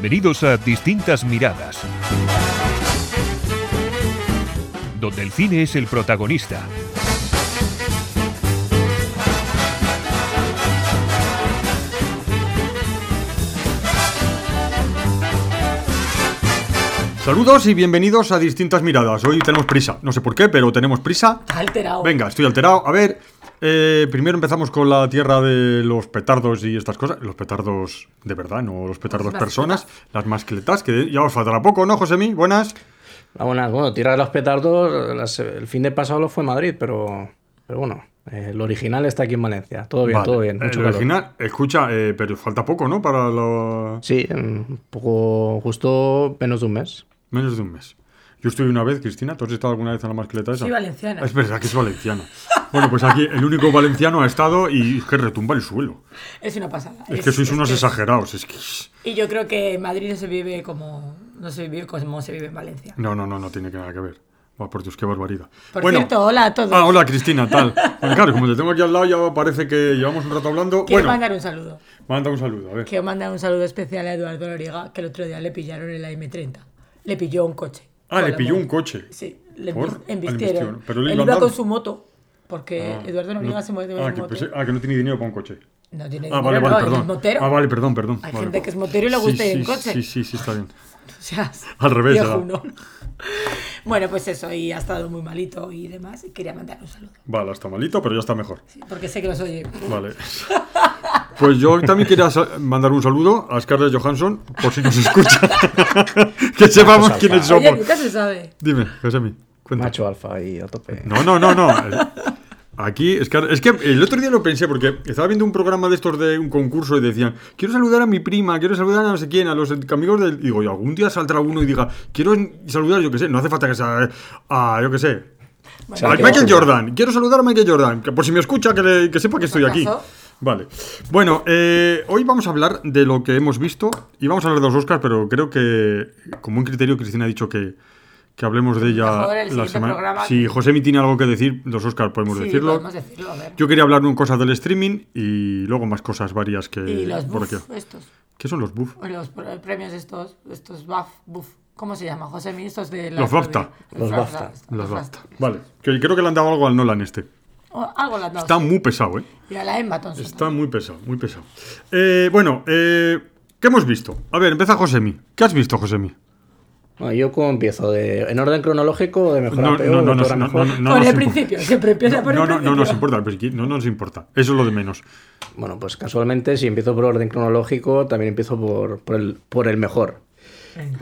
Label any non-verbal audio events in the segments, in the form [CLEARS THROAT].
Bienvenidos a Distintas Miradas, donde el cine es el protagonista. Saludos y bienvenidos a Distintas Miradas. Hoy tenemos prisa, no sé por qué, pero tenemos prisa. Está alterado. Venga, estoy alterado. A ver, eh, primero empezamos con la tierra de los petardos y estas cosas. Los petardos de verdad, no los petardos Las personas. Las mascletas, que ya os faltará poco, ¿no, Josemi? Buenas. Ah, buenas. Bueno, Tierra de los Petardos, las- el fin de pasado lo fue Madrid, pero, pero bueno, eh, el original está aquí en Valencia. Todo bien, Vale. todo bien. El mucho calor. original, escucha, eh, pero falta poco, ¿no? Para lo... Sí, un poco, justo menos de un mes. Menos de un mes. Yo estuve una vez, Cristina, ¿tú has estado alguna vez en la mascleta esa? Soy valenciana. Es verdad que es valenciana. bueno, pues aquí el único valenciano ha estado y es que retumba el suelo. Es una pasada. Es, que sois unos que- exagerados. Es que... Y yo creo que en Madrid no se vive como no se vive como se vive en Valencia. No, no, no, no tiene nada que ver. Buah, por Dios, qué barbaridad. Por cierto, hola a todos. Ah, hola Cristina, tal. Bueno, claro, como te tengo aquí al lado, ya parece que llevamos un rato hablando. Quiero bueno, mandar un saludo. manda un saludo, a ver. Quiero mandar un saludo especial a Eduardo Loriga, que el otro día le pillaron en la M30. Le pilló un coche. Ah, le pilló un coche. Sí, le ¿Por? Ah, embistieron. embistieron. Pero él iba con su moto, porque Eduardo Noriega No- se mueve ah, en que, moto. pensé- ah, que no tiene dinero para un coche. No tiene Ah, dinero, vale, no, vale, él perdón. es motero. Ah, vale, perdón, perdón. Hay vale. gente que es motero y le Sí, gusta ir sí, en coche. Sí, sí, sí, está bien. [LAUGHS] O sea, Al revés. ¿no? [LAUGHS] Bueno, pues eso, y ha estado muy malito y demás. Y quería mandar un saludo. Vale, está malito, pero ya está mejor. Sí, porque sé que los oye. Vale. [LAUGHS] Pues yo también quería mandar un saludo a Scarlett Johansson, por si nos escucha. [LAUGHS] que sepamos quiénes alfa. Oye, somos. nunca se sabe. Dime, Josemi, cuenta. Macho alfa ahí a tope. No, no, no, no. Aquí, es que, es que el otro día lo pensé porque estaba viendo un programa de estos de un concurso y decían, quiero saludar a mi prima, quiero saludar a no sé quién, a los amigos del... Digo, y algún día saldrá uno y diga, quiero saludar, yo qué sé, no hace falta que sea a, yo qué sé, Bueno, a que Michael Jordan, quiero saludar a Michael Jordan, que por si me escucha, que, le- que sepa que estoy aquí. Vale. Bueno, eh, hoy vamos a hablar de lo que hemos visto y vamos a hablar de los Oscars, pero creo que, como un criterio, Cristina ha dicho que, que hablemos de ella Mejor el la siguiente semana. programa. Si Josemi tiene algo que decir, los Oscars podemos Sí, decirlo. podemos decirlo, a ver. Yo quería hablar de cosas del streaming y luego más cosas varias que. y los por buff aquí. estos. ¿Qué son los buff? Los pr- premios estos, estos buff, buff. ¿Cómo se llama, José? Estos de Los BAFTA. Los BAFTA. Las BAFTA. Vale. Que creo que le han dado algo al Nolan este. O algo le han dado, Está sí. muy pesado, ¿eh? Y a la Emma Thompson. Está muy pesado, muy pesado. Eh, bueno, eh, ¿qué hemos visto? A ver, empieza Josemi. ¿Qué has visto, Josemi? Bueno, yo cómo empiezo, de, en orden cronológico, de mejor No, a peor, no, no, de no, no, mejor. no, no por nos el principio, siempre empieza por No, el no, no principio. nos importa, no nos importa. Eso es lo de menos. Bueno, pues casualmente, si empiezo por orden cronológico, también empiezo por, por, el, por el mejor.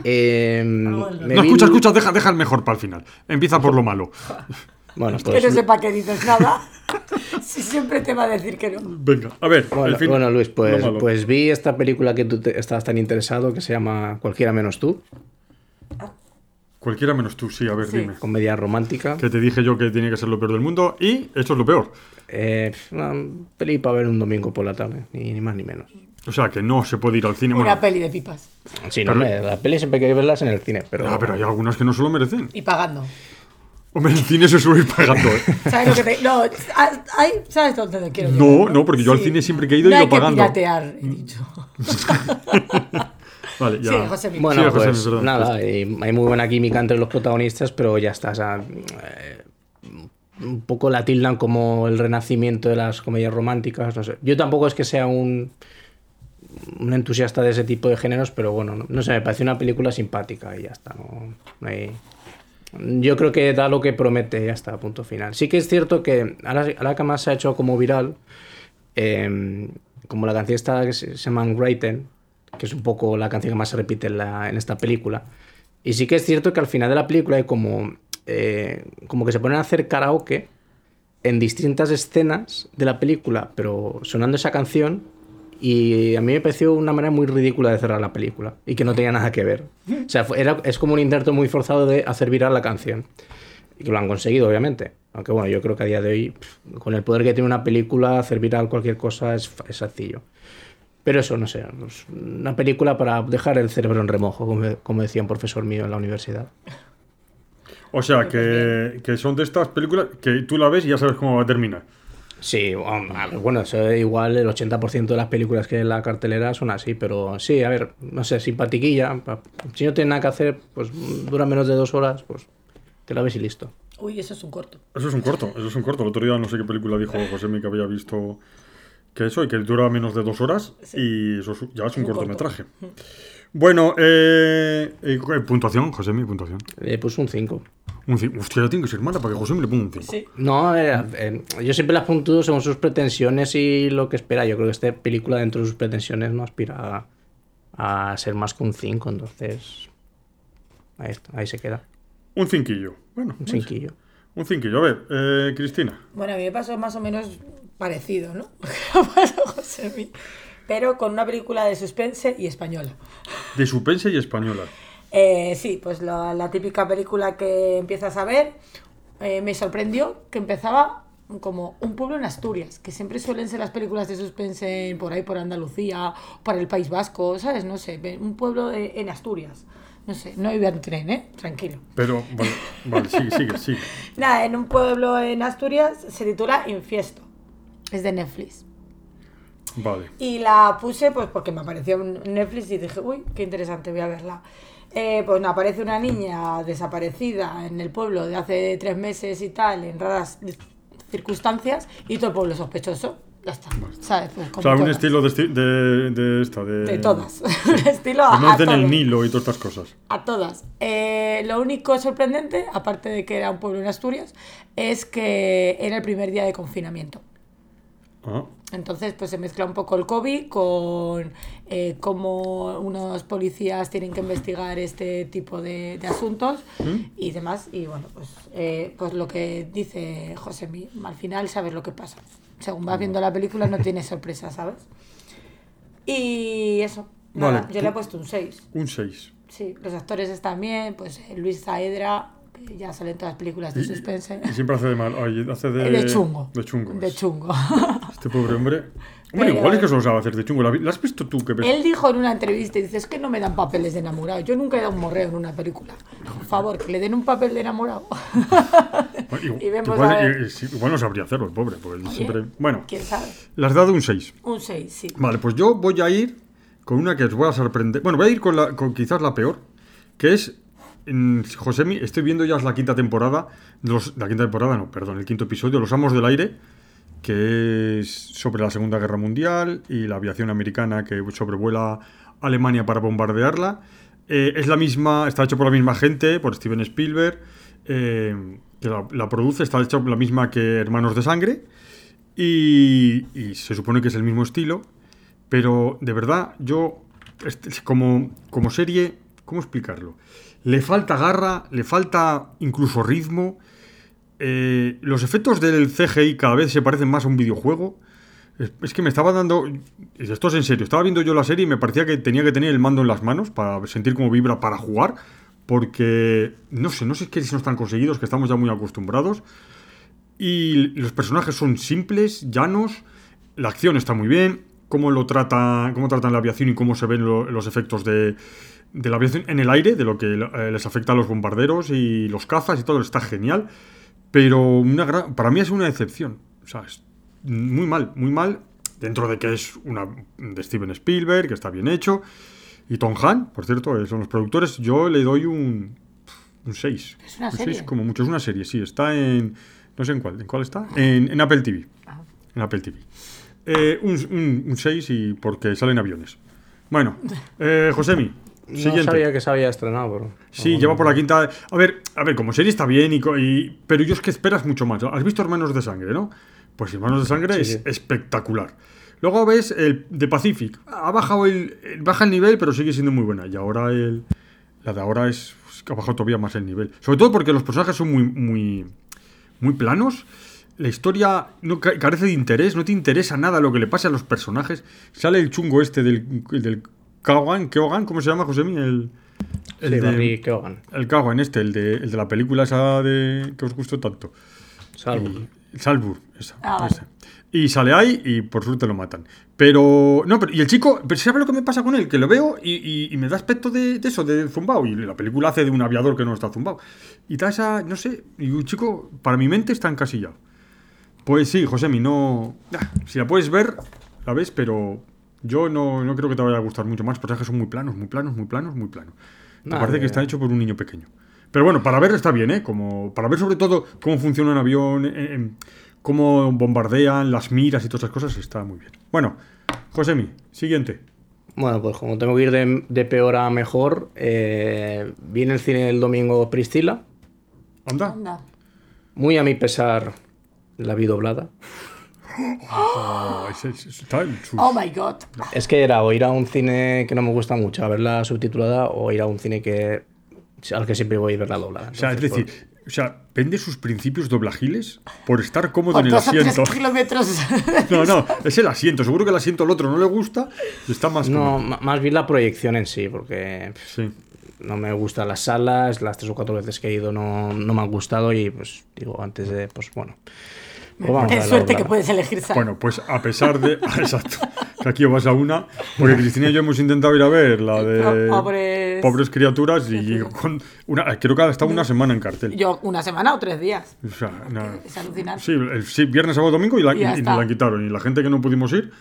Eh, No, vi- escucha, escucha, deja, deja el mejor para el final. Empieza por lo malo. [LAUGHS] Bueno, Que pues, no sepa que dices nada. [LAUGHS] si siempre te va a decir que no. Venga, a ver. Bueno, el fin- bueno, Luis, pues, pues vi esta película que tú te- estabas tan interesado, que se llama Cualquiera menos tú, Cualquiera menos tú, sí, a ver, Sí. dime. comedia romántica. Que te dije yo que tenía que ser lo peor del mundo y esto es lo peor. Eh, una peli para ver un domingo por la tarde, ni, ni más ni menos. O sea, que no se puede ir al cine. Una Bueno, peli de pipas. Sí, no, Pero- me- la peli siempre hay que verlas en el cine, pero, ah, pero hay algunas que no se lo merecen. Y pagando. Hombre, el cine se suele ir pagando, ¿eh? [LAUGHS] ¿Sabes lo que te.? No, ah, ay, ¿sabes dónde te quiero No, llegar, no, porque yo al cine siempre que he ido no he hay ido que pagando. piratear, he dicho. [LAUGHS] Vale, ya. Sí, José Miguel. Bueno, Sí, José, pues nada, hay muy buena química entre los protagonistas, pero ya está. O sea, eh, un poco la tildan como el renacimiento de las comedias románticas, no sé. Yo tampoco es que sea un, un entusiasta de ese tipo de géneros, pero bueno, no, no sé, me parece una película simpática y ya está. no- no hay- Yo creo que da lo que promete, ya está, punto final. Sí que es cierto que ahora, ahora que más se ha hecho como viral, eh, como la canción esta que se se llama Unwritten, que es un poco la canción que más se repite en, esta película. Y sí que es cierto que al final de la película hay como, eh, como que se ponen a hacer karaoke en distintas escenas de la película, pero sonando esa canción. Y a mí me pareció una manera muy ridícula de cerrar la película y que no tenía nada que ver. O sea, era, es como un intento muy forzado de hacer viral la canción. Y que lo han conseguido, obviamente. Aunque bueno, yo creo que a día de hoy, con el poder que tiene una película, hacer viral cualquier cosa es, es sencillo. Pero eso, no sé, pues, una película para dejar el cerebro en remojo, como, como decía un profesor mío en la universidad. O sea, que, que son de estas películas que tú la ves y ya sabes cómo va a terminar. Sí, um, bueno, eso igual el 80% de las películas que hay en la cartelera son así, pero sí, a ver, no sé, simpatiquilla. pa- Si no tiene nada que hacer, pues dura menos de dos horas, pues te la ves y listo. Uy, eso es un corto. Eso es un corto, eso es un corto. El otro día no sé qué película dijo José que había visto que eso y que dura menos de dos horas y eso es- ya es un un corto. cortometraje. Bueno, eh, eh, puntuación, José puntuación. Le puse un 5. Un ci- Hostia, ya tiene que ser mala para que José le ponga un 5. Sí. No, eh, eh, yo siempre las puntúo según sus pretensiones y lo que espera. Yo creo que esta película dentro de sus pretensiones no aspira a, a ser más que un 5, entonces ahí, está, ahí se queda, Un cinquillo. Bueno, un cinquillo. un cinquillo. A ver, eh, Cristina. Bueno, a mí me pasó más o menos parecido, ¿no? [LAUGHS] Pero con una película de suspense y española. De suspense y española. Eh, sí, pues la, la típica película que empiezas a ver eh, me sorprendió que empezaba como un pueblo en Asturias, que siempre suelen ser las películas de suspense por ahí, por Andalucía, por el País Vasco, ¿sabes? No sé, un pueblo de- en Asturias. No sé, no iba en tren, ¿eh? Tranquilo. Pero, vale, vale sigue, sigue, sigue. [LAUGHS] Nada, en un pueblo en Asturias se titula Infiesto. Es de Netflix. Vale. Y la puse pues porque me apareció en Netflix y dije, uy, qué interesante, voy a verla. Eh, pues me aparece una niña desaparecida en el pueblo de hace tres meses y tal, en raras circunstancias, y todo el pueblo sospechoso. Ya está, ¿sabes? Pues O sea, un todas. estilo de, esti- de, de esta, de... De todas. [LAUGHS] un estilo a, a en el. Nilo y todas estas cosas. A todas. Eh, lo único sorprendente, aparte de que era un pueblo en Asturias, es que era el primer día de confinamiento. Ah, Entonces, pues se mezcla un poco el COVID con eh, cómo unos policías tienen que investigar este tipo de, de asuntos y demás. Y bueno, pues, eh, pues lo que dice José al final sabes lo que pasa. Según vas viendo la película no tienes sorpresa, ¿sabes? Y eso. Nada, Vale, yo le he puesto un 6. un 6. Sí, los actores están bien, pues Luis Saedra, ya sale en todas las películas de suspense. Y siempre hace de mal. ay, hace de... De chungo. De chungo. De chungo. [LAUGHS] Este pobre hombre. Hombre, Pero- igual es que solo sabe hacer de chungo. ¿La, has visto tú? Que ves? Él dijo en una entrevista, dice, es que no me dan papeles de enamorado. Yo nunca he dado un morreo en una película. Por favor, que le den un papel de enamorado. Bueno, y [LAUGHS] vemos igual, a ver. eh, igual no sabría hacerlo, el pobre. Porque él siempre... Bueno, ¿Quién sabe? le has dado un 6. Un 6, sí. Vale, pues yo voy a ir con una que os voy a sorprender. Bueno, voy a ir con, la, con quizás la peor, que es. Josemi, estoy viendo ya la quinta temporada. la quinta temporada, no, perdón, el quinto episodio, Los Amos del Aire, que es sobre la Segunda Guerra Mundial y la aviación americana que sobrevuela Alemania para bombardearla. Eh, es la misma, está hecho por la misma gente, por Steven Spielberg, eh, que la, produce, está hecho la misma que Hermanos de Sangre. Y, y se supone que es el mismo estilo, pero de verdad, yo, este, como, como serie, ¿cómo explicarlo? Le falta garra, le falta incluso ritmo. eh, los efectos del CGI cada vez se parecen más a un videojuego. Es, que me estaba dando. Esto es en serio. Estaba viendo yo la serie y me parecía que tenía que tener el mando en las manos para sentir cómo vibra para jugar. Porque no sé, no sé qué si no están conseguidos, que estamos ya muy acostumbrados. Y los personajes son simples, llanos, la acción está muy bien, cómo lo trata, cómo tratan la aviación y cómo se ven lo- los efectos de, de la aviación en el aire, de lo que eh, les afecta a los bombarderos y los cazas y todo, está genial. Pero una gran- para mí es una decepción. O sea, es muy mal, muy mal. Dentro de que es una de Steven Spielberg, que está bien hecho. Y Tom Han, por cierto, eh, son los productores. Yo le doy un, un 6. Es una un serie. 6 como mucho. Es una serie, sí. Está en. No sé en cuál. ¿En cuál está? En, en Apple TV. Ah. En Apple TV. Eh, un, un, un 6 y porque salen aviones. Bueno, [LAUGHS] eh, Josemi. No Siguiente. sabía que se había estrenado, pero... Sí, lleva por la quinta. A ver, a ver, como serie está bien, y, co- y- pero yo es que esperas mucho más. ¿Has visto Hermanos de Sangre, no? Pues Hermanos de Sangre Sí, es sí. espectacular. Luego ves el de Pacific. Ha bajado el, baja el nivel, pero sigue siendo muy buena. Y ahora el, la de ahora es ha bajado todavía más el nivel. Sobre todo porque los personajes son muy, muy, muy planos. La historia no ca- carece de interés, no te interesa nada lo que le pase a los personajes. Sale el chungo este del, del Kawan, Keogan, ¿cómo se llama, Josemi? El, el Sí, de- Barry Keoghan. el Kawan este, el de, el de la película esa de que os gustó tanto. Salvo. Y- Salzburg, esa, Ah, esa. Y sale ahí y por suerte lo matan. Pero, no, pero, y el chico, pero ¿sabes lo que me pasa con él? Que lo veo y, y- y me da aspecto de, de eso, de zumbao. Y la película hace de un aviador que no está zumbao. Y da esa, no sé, y un chico, para mi mente está encasillado. Pues sí, Josemi, no. Ah, Si la puedes ver, la ves, pero yo no, no creo que te vaya a gustar mucho más. Los personajes son muy planos, muy planos, muy planos, muy planos. Me parece que está hecho por un niño pequeño. Pero bueno, para ver está bien, ¿eh? Como, para ver sobre todo cómo funciona un avión, eh, em, cómo bombardean, las miras y todas esas cosas, está muy bien. Bueno, Josemi, siguiente. Bueno, pues como tengo que ir de, de peor a mejor, eh, vi en el cine el domingo Priscila. Anda. Anda. Muy a mi pesar, la vi doblada. Oh, Oh my god. Es que era o ir a un cine que no me gusta mucho a verla subtitulada o ir a un cine que al que siempre voy a verla doblada. O sea, es Entonces, decir, o sea, vende sus principios doblajiles por estar cómodo Por en el asiento. kilómetros. No, no, es el asiento. Seguro que el asiento al otro no le gusta y está más no, cómodo. ma- más bien la proyección en sí, porque Sí. no me gustan las salas, las tres o cuatro veces que he ido no, no me han gustado y pues digo, antes de, pues bueno. Verla suerte que puedes elegir sal. Bueno, pues a pesar de. [LAUGHS] Exacto. Que aquí vas a una. Porque Cristina y yo hemos intentado ir a ver la de. Po- pobres- pobres criaturas y con una, creo que ha estado una semana en cartel. Yo, una semana o tres días. O sea, nada. Es alucinante. Sí, el- sí, viernes, sábado, domingo y, la, Y y- nos la quitaron. Y la gente que no pudimos ir,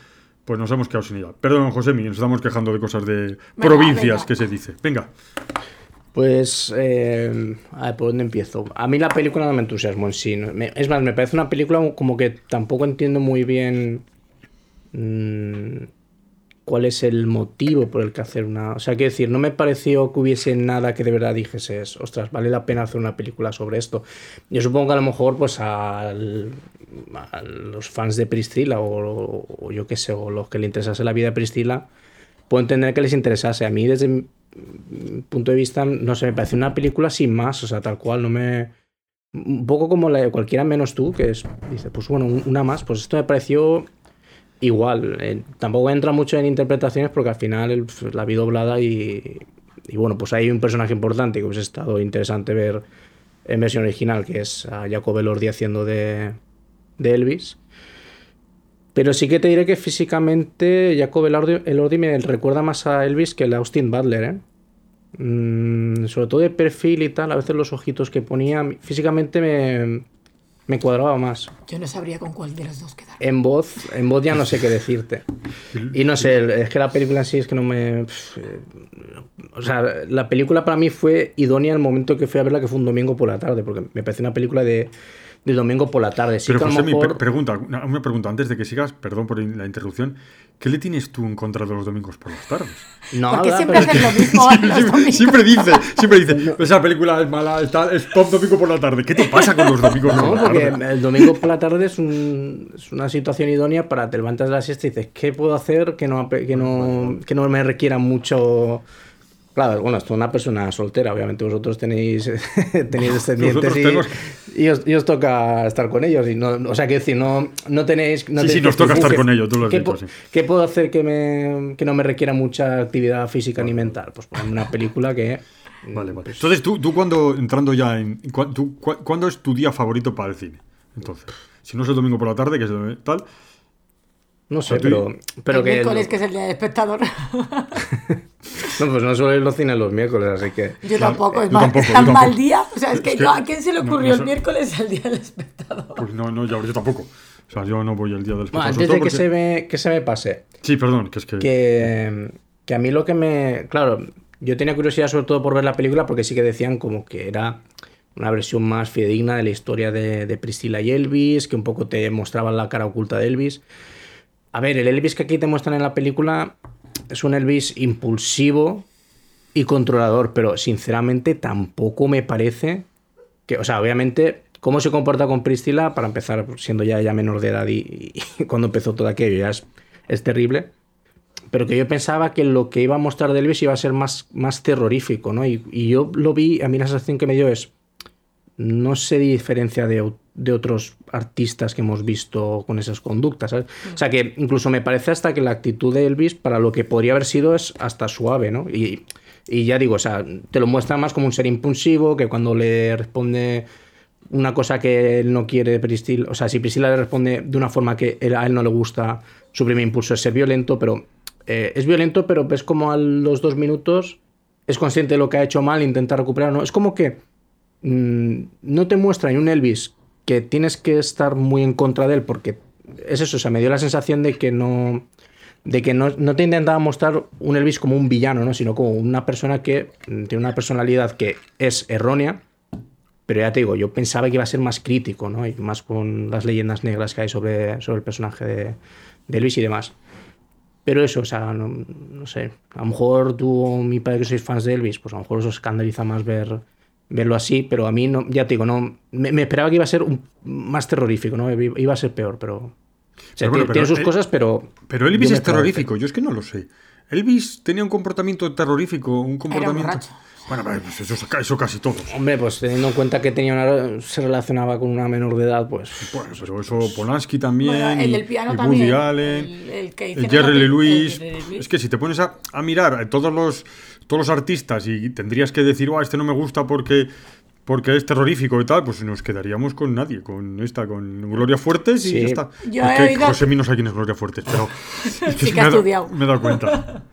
pues nos hemos quedado sin ella. Perdón, Josemi, nos estamos quejando de cosas de provincias, venga. que se dice. Venga. Pues, eh, a ver, ¿por dónde empiezo? A mí la película no me entusiasmó en sí. es más, me parece una película como que tampoco entiendo muy bien mm, cuál es el motivo por el que hacer una... O sea, quiero decir, no me pareció que hubiese nada que de verdad dijese, ostras, vale la pena hacer una película sobre esto. Yo supongo que a lo mejor, pues, al- a los fans de Priscila o, yo qué sé, o los que le interesase la vida de Priscila, puedo entender que les interesase. A mí, desde punto de vista, no sé, me parece una película sin más, o sea, tal cual, no me... Un poco como la de cualquiera menos tú, que es, dice, pues bueno, un- una más, pues esto me pareció igual. eh, tampoco entra mucho en interpretaciones porque al final la vi doblada y, y bueno, pues hay un personaje importante que hubiese estado interesante ver en versión original, que es a Jacob Elordi haciendo de, de Elvis. Pero sí que te diré que físicamente Jacob Elordi, Elordi me recuerda más a Elvis que el Austin Butler, ¿eh? Mm, sobre todo de perfil y tal, a veces los ojitos que ponía, físicamente me, me cuadraba más. Yo no sabría con cuál de los dos quedar. En voz, en voz ya no sé qué decirte. Y no sé, es que la película en sí es que no me... eh, O sea, la película para mí fue idónea el momento que fui a verla, que fue un domingo por la tarde, porque me pareció una película de, del domingo por la tarde. Sí Pero que a lo José, mi pregunta, una, una pregunta antes de que sigas, perdón por la interrupción. ¿Qué le tienes tú en contra de los domingos por las tardes? No, Porque ¿verdad? siempre Pero es hacen lo mismo [LAUGHS] [LAUGHS] los siempre, dice, siempre dice, esa película es mala, es, tal, es top domingo por la tarde. ¿Qué te pasa con los domingos No, por la porque tarde? el domingo por la tarde es, un- es una situación idónea para te levantas de la siesta y dices, ¿qué puedo hacer que no, que no, que no me requiera mucho... Claro, bueno, esto es una persona soltera, obviamente vosotros tenéis, [LAUGHS] tenéis descendientes y, tenemos- y os, y os toca estar con ellos. Y no, o sea, que decir, no, no tenéis... No Sí, sí, nos toca estar con ellos, tú lo has ¿qué dicho, sí. ¿Qué puedo hacer que, me, que no me requiera mucha actividad física ni mental? Pues ponerme una película que... [LAUGHS] Vale, vale. Entonces, tú, tú cuando, entrando ya en... cu- tú, cu- ¿Cuándo es tu día favorito para el cine? Entonces, si no es el domingo por la tarde, que es el- tal... No sé, pero, pero el que... miércoles, que es el día del espectador. [LAUGHS] No, pues no suelo ir los cines los miércoles, así que... Yo tampoco, es yo mal, tampoco, tan tampoco. mal día. O sea, es que, Es que- yo, ¿a quién se le ocurrió no el miércoles el día del espectador? Pues no, no, yo, yo tampoco. O sea, yo no voy el día del Bueno, espectador. antes sobre de que porque- se, me, que se me pase, Sí, perdón, que es que... que, que a mí lo que me... Claro, yo tenía curiosidad sobre todo por ver la película porque sí que decían como que era una versión más fidedigna de la historia de, de Priscilla y Elvis, que un poco te mostraban la cara oculta de Elvis. A ver, el Elvis que aquí te muestran en la película es un Elvis impulsivo y controlador, pero sinceramente tampoco me parece que, o sea, obviamente, cómo se comporta con Priscila, para empezar, siendo ya ella menor de edad y, [LAUGHS] cuando empezó todo aquello, ya es, es terrible. Pero que yo pensaba que lo que iba a mostrar de Elvis iba a ser más, más terrorífico, ¿no? Y, y yo lo vi, a mí la sensación que me dio es, no se diferencia de, de otros artistas que hemos visto con esas conductas, ¿sabes? O sea que incluso me parece hasta que la actitud de Elvis para lo que podría haber sido es hasta suave, ¿no? Y, y ya digo, o sea, te lo muestra más como un ser impulsivo, que cuando le responde una cosa que él no quiere Priscila, o sea, si Priscila le responde de una forma que él- a él no le gusta, su primer impulso es ser violento, pero eh, es violento, pero ves como a los dos minutos es consciente de lo que ha hecho mal, intenta recuperar, ¿no? Es como que mm, no te muestra ni un Elvis que tienes que estar muy en contra de él porque es eso, o sea, me dio la sensación de que no de que no, no te intentaba mostrar un Elvis como un villano, ¿no? sino como una persona que mm, tiene una personalidad que es errónea, pero ya te digo, yo pensaba que iba a ser más crítico, ¿no? Y más con las leyendas negras que hay sobre, sobre el personaje de, Elvis y demás. Pero eso, o sea, no, no sé. A lo mejor tú o mi padre que sois fans de Elvis, pues a lo mejor os escandaliza más ver, verlo así, pero a mí, no, ya te digo, no, me, me esperaba que iba a ser un- más terrorífico, ¿no? Iba a ser peor, pero... O sea, Pero bueno, tiene- pero sus el- cosas, pero... Pero Elvis es terrorífico, yo es que no lo sé. Elvis tenía un comportamiento terrorífico, un comportamiento. Bueno, pues eso, eso casi todos. Hombre, pues teniendo en cuenta que tenía una, se relacionaba con una menor de edad, pues... Bueno, pero eso Polanski también. Bueno, el del piano y también, Woody Allen. el- el que el Jerry Lee Lewis. el Jerry Lee Lewis. Es que si te pones a, a mirar a todos los, todos los artistas y tendrías que decir, "Buah, este no me gusta porque, porque es terrorífico y tal, pues nos quedaríamos con nadie, con esta, con Gloria Fuertes y Sí. ya está. Yo es he que oído- José Mí no sabe quién es Gloria Fuertes, pero. [LAUGHS] es Sí que me ha he dado- estudiado. Me he dado cuenta. [LAUGHS]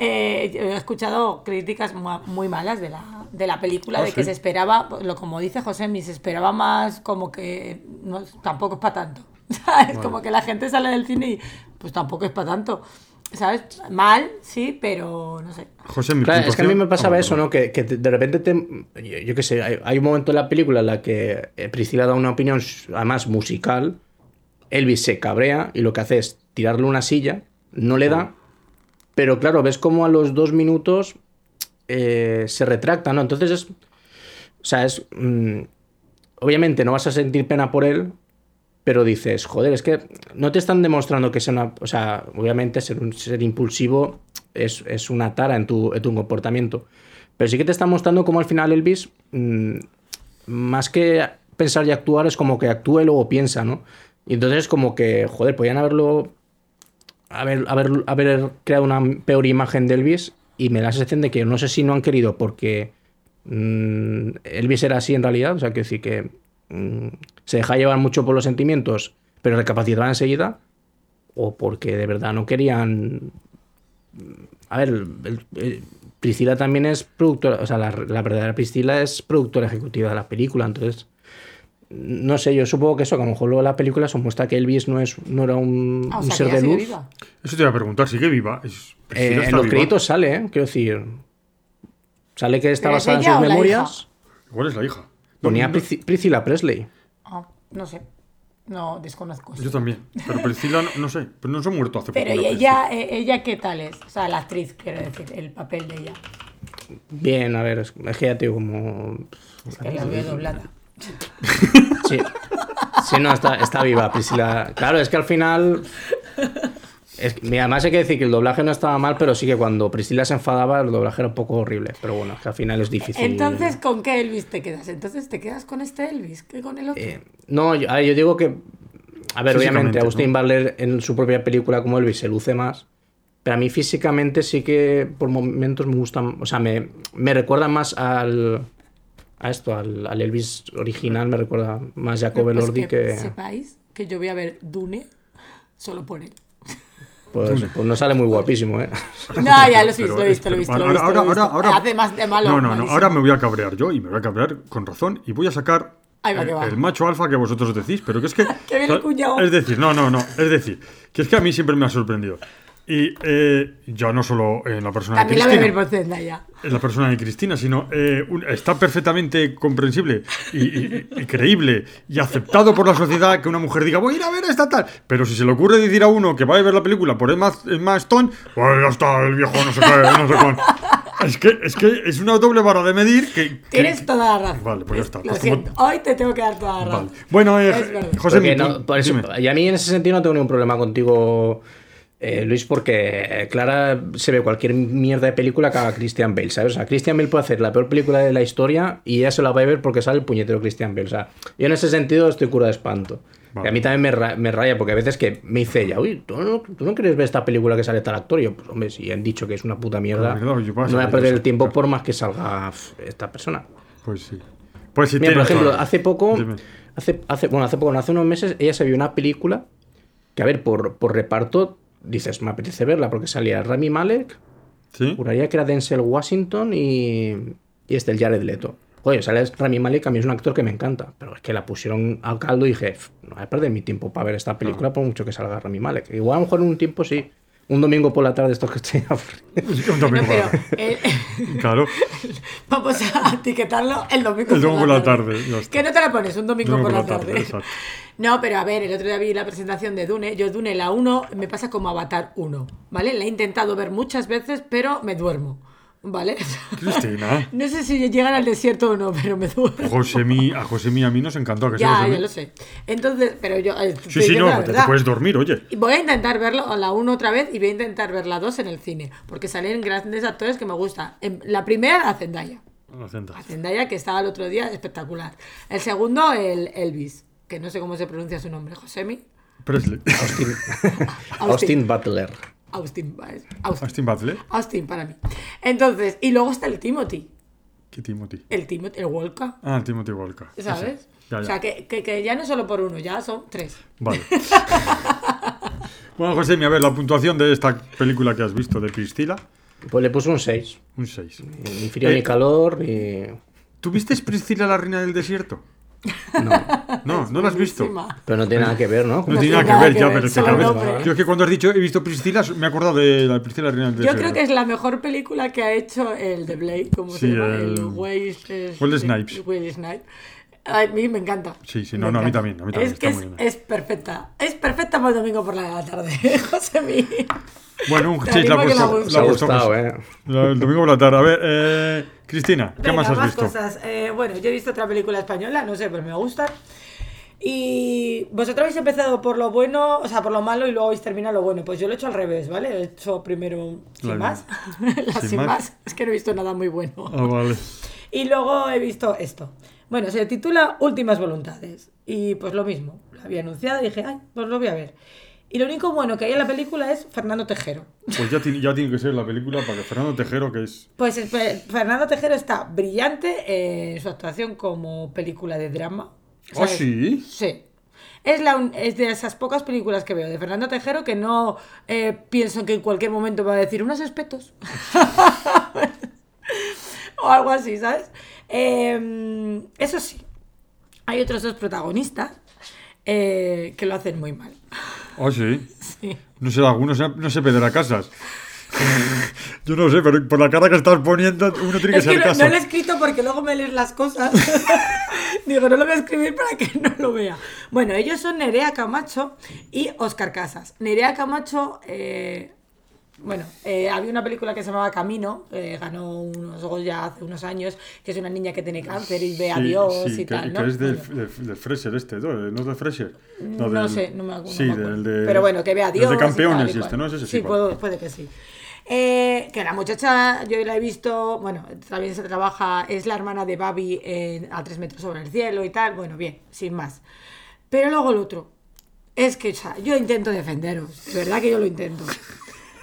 Eh, yo he escuchado críticas mu- muy malas de la, de la película, Ah, de que se esperaba, lo como dice José, se esperaba más como que no, tampoco es para tanto. [LAUGHS] ¿Sabes? Como que la gente sale del cine y pues tampoco es para tanto. ¿Sabes? Mal, sí, pero no sé. José, mi Claro, es que a mí me pasaba eso. ¿no? Que, que de repente te. Yo, yo qué sé, hay, hay un momento en la película en la que eh, Priscila da una opinión, además musical. Elvis se cabrea y lo que hace es tirarle una silla, no le da. Pero claro, ves como a los dos minutos eh, se retracta, ¿no? Entonces es. O sea, es. mm, obviamente no vas a sentir pena por él, pero dices, joder, es que no te están demostrando que sea una. O sea, obviamente ser impulsivo es, es una tara en tu, en tu comportamiento. Pero sí que te están mostrando cómo al final Elvis, mm, más que pensar y actuar, es como que actúa y luego piensa, ¿no? Y entonces es como que, joder, podían haberlo. Haber, haber, haber creado una peor imagen de Elvis y me da la sensación de que no sé si no han querido porque mm, Elvis era así en realidad, o sea, que decir que mm, se deja llevar mucho por los sentimientos, pero recapacitaban enseguida, o porque de verdad no querían. A ver, el- el- Priscila también es productora, o sea, la, la verdadera Priscila es productora ejecutiva de la película, entonces. No sé, yo supongo que eso, que a lo mejor luego la película se muestra que Elvis no, es, no era un, Ah, o un sea, ser de sigue luz. viva. Eso te iba a preguntar, ¿sigue viva? Es- Eh, en los viva. créditos sale, ¿eh? Quiero decir. Sale que está ¿Pero es basada en sus memorias. Igual es la hija. No, Ponía Priscila Presley. No sé. No, desconozco. eso. Yo también. Pero Priscila, no, no sé. Pero no se ha muerto hace Pero poco. ¿y la ella, eh, ella qué tal es? O sea, la actriz, quiero decir, el papel de ella. Bien, a ver, es, es que ya te digo, como. Es que la veo doblada. Sí. Sí, no, está, está viva Priscila. Claro, es que al final. Es, que- además hay que decir que el doblaje no estaba mal, pero sí que cuando Priscila se enfadaba, el doblaje era un poco horrible. Pero bueno, es que al final es difícil. Entonces, ¿con qué Elvis te quedas? Entonces, ¿te quedas con este Elvis que con el otro? Eh, no, yo, a ver, yo digo que. A ver, obviamente, Agustín ¿no? Butler en su propia película como Elvis se luce más. Pero a mí físicamente sí que por momentos me gustan. O sea, me, me recuerda más al. A esto, al, al Elvis original, me recuerda más Jacob Pues Elordi que que. sepáis que yo voy a ver Dune solo por él. Pues, pues no sale muy guapísimo, ¿eh? No, [LAUGHS] ya lo he visto, Pero lo he visto, lo he visto. ahora- visto. ahora- ahora- Hace más de malo. No, no, no. Ahora me voy a cabrear yo y me voy a cabrear con razón y voy a sacar el, macho alfa que vosotros decís, pero que es que. [LAUGHS] Que viene el cuñado. Es decir, no, no, no. Es decir, que es que a mí siempre me ha sorprendido. Y eh, ya no solo en la persona También de la voy a ver Cristina, por Zendaya. en la persona de Cristina, sino eh, un- está perfectamente comprensible y, y- y creíble y aceptado por la sociedad que una mujer diga voy a ir a ver esta tal. Pero si se le ocurre decir a uno que va a ver la película por Emma, Emma Stone, pues ya está, el viejo no sé qué, no sé cuál. Es que, es que es una doble vara de medir que... que- Tienes que- toda la razón. Vale, pues ya está. Lo Pues como- hoy te tengo que dar toda la Vale. razón. Bueno, eh, Es. José, no- por eso- dime. y a mí en ese sentido no tengo ningún problema contigo, eh, Luis, porque Clara se ve cualquier mierda de película que haga Christian Bale, ¿sabes? O sea, Christian Bale puede hacer la peor película de la historia y ella se la va a ver porque sale el puñetero Christian Bale. O sea, yo en ese sentido estoy cura de espanto. Vale. Y a mí también me, ra- me raya porque a veces que me dice ella, uy, ¿tú no, tú no quieres ver esta película que sale tal actor? Y yo, pues hombre, si han dicho que es una puta mierda, claro, no voy a perder el tiempo claro. por más que salga esta persona. Pues sí. Pues sí, Mira, por ejemplo, hace poco, Dime. hace, hace, bueno, hace poco, no, hace unos meses, ella se vio una película que, a ver, por, por reparto, dices, me apetece verla, porque salía Rami Malek, ¿Sí? juraría que era Denzel Washington y, y este, el Jared Leto. Oye, sale Rami Malek, a mí es un actor que me encanta, pero es que la pusieron al caldo y dije, "F, no voy a perder mi tiempo para ver esta película por mucho que salga Rami Malek. Igual a lo mejor en un tiempo sí. Un domingo por la tarde, estos que estoy [LAUGHS] aburrido. Un domingo No, pero, por la- [LAUGHS] Claro, [LAUGHS] vamos a etiquetarlo el domingo, el domingo por la tarde. ¿Qué no te la pones? Un domingo, Domingo por la tarde. exacto. No, pero a ver, el otro día vi la presentación de Dune. Yo Dune, la 1, me pasa como Avatar 1, ¿vale? La he intentado ver muchas veces, pero me duermo, ¿vale? Cristina. [LAUGHS] No sé si llegan al desierto o no, pero me duermo. Josemi, a Josemi a mí nos encantó. ¿a que Ya, ya lo sé. Entonces, pero yo... eh, Sí, sí, no, te, puedes dormir, oye. Voy a intentar verlo la 1 otra vez y voy a intentar ver la 2 en el cine, porque salen grandes actores que me gustan. En- La primera, la Zendaya. La Zendaya, que estaba el otro día, espectacular. El segundo, el Elvis, que no sé cómo se pronuncia su nombre, Josemi. Presley. Austin, [LAUGHS] Austin Butler. Austin. Austin. Austin Butler. Austin para mí. Entonces, y luego está el Timothy. ¿Qué Timothy? El Timothy, el Walker, Ah, Timothy Walker. ¿sabes? Sí, ya, ya. O sea, que, que, que ya no solo por uno, ya son tres. Vale. [LAUGHS] bueno, Josemi, a ver, la puntuación de esta película que has visto de Priscila, Pues le puse un 6. un 6. Ni frío Eh, ni calor, ni. ¿Tú viste Priscila, la reina del desierto? No. No, no la has visto. Pero no tiene nada que ver, ¿no? No tiene nada que nada ver que ya, ver, pero es que vez- nombre. Yo es que cuando has dicho he visto Priscila, me he acordado de la Priscila, la reina del Yo creo que es la mejor película que ha hecho el de Blade, como Sí, se llama, el- el Will, Will Snipes. Will Snipes. A mí me encanta. Sí, sí, no, no, a mí también, a mí también, Es que está es, muy bien. es perfecta. Es perfecta para el domingo por la tarde, [LAUGHS] José mí. Bueno, un 6 la ha puesto. ¿eh? El domingo por la tarde. A ver, eh, Cristina, ¿qué Venga, más has visto? cosas. Eh, bueno, yo he visto otra película española, no sé, pero me gusta. Y vosotros habéis empezado por lo bueno, o sea, por lo malo y luego habéis terminado lo bueno. Pues yo lo he hecho al revés, ¿vale? He hecho primero sin La- más. [LAUGHS] La sin sin, más. más. Es que no he visto nada muy bueno. Ah, vale. Y luego he visto esto. Bueno, se titula Últimas Voluntades. Y pues lo mismo. Lo había anunciado y dije, ay, pues lo voy a ver. Y lo único bueno que hay en la película es Fernando Tejero. Pues ya tiene, ya tiene que ser la película para que Fernando Tejero, que es. Pues es- Fe- Fernando Tejero está brillante en su actuación como película de drama. ¿Ah, ¿sabes? sí? Sí. Es, la, es de esas pocas películas que veo de Fernando Tejero que no eh, pienso que en cualquier momento va a decir unos espetos. [LAUGHS] o algo así, ¿sabes? Eh, eso sí, hay otros dos protagonistas eh, que lo hacen muy mal. Ah, sí. [LAUGHS] Sí. No sé, alguno se- no sé pedir a casas. [LAUGHS] Yo no sé, pero por la cara que estás poniendo, uno tiene que Es que ser no, casa. no lo he escrito porque luego me lees las cosas. [LAUGHS] Digo, no lo voy a escribir para que no lo vea. Bueno, ellos son Nerea Camacho y Oscar Casas. Nerea Camacho, eh, bueno, eh, había una película que se llamaba Camino, eh, ganó unos Goya hace unos años, que es una niña que tiene cáncer y ve a Dios sí, y que, tal, que ¿no? es del, del, del Fresher este, ¿no? ¿No es de Fresher? No, del- sé, no me acuerdo. Sí, no me acuerdo. del de... Pero bueno, que vea a del Dios. de campeones y y este, ¿no? Ese sí, puede, puede que sí. Eh, que la muchacha, yo la he visto, bueno, también se trabaja, es la hermana de Babi en A tres metros sobre el cielo y tal. Bueno, bien, sin más. Pero luego el otro. Es que, o sea, yo intento defenderos. De verdad que yo lo intento.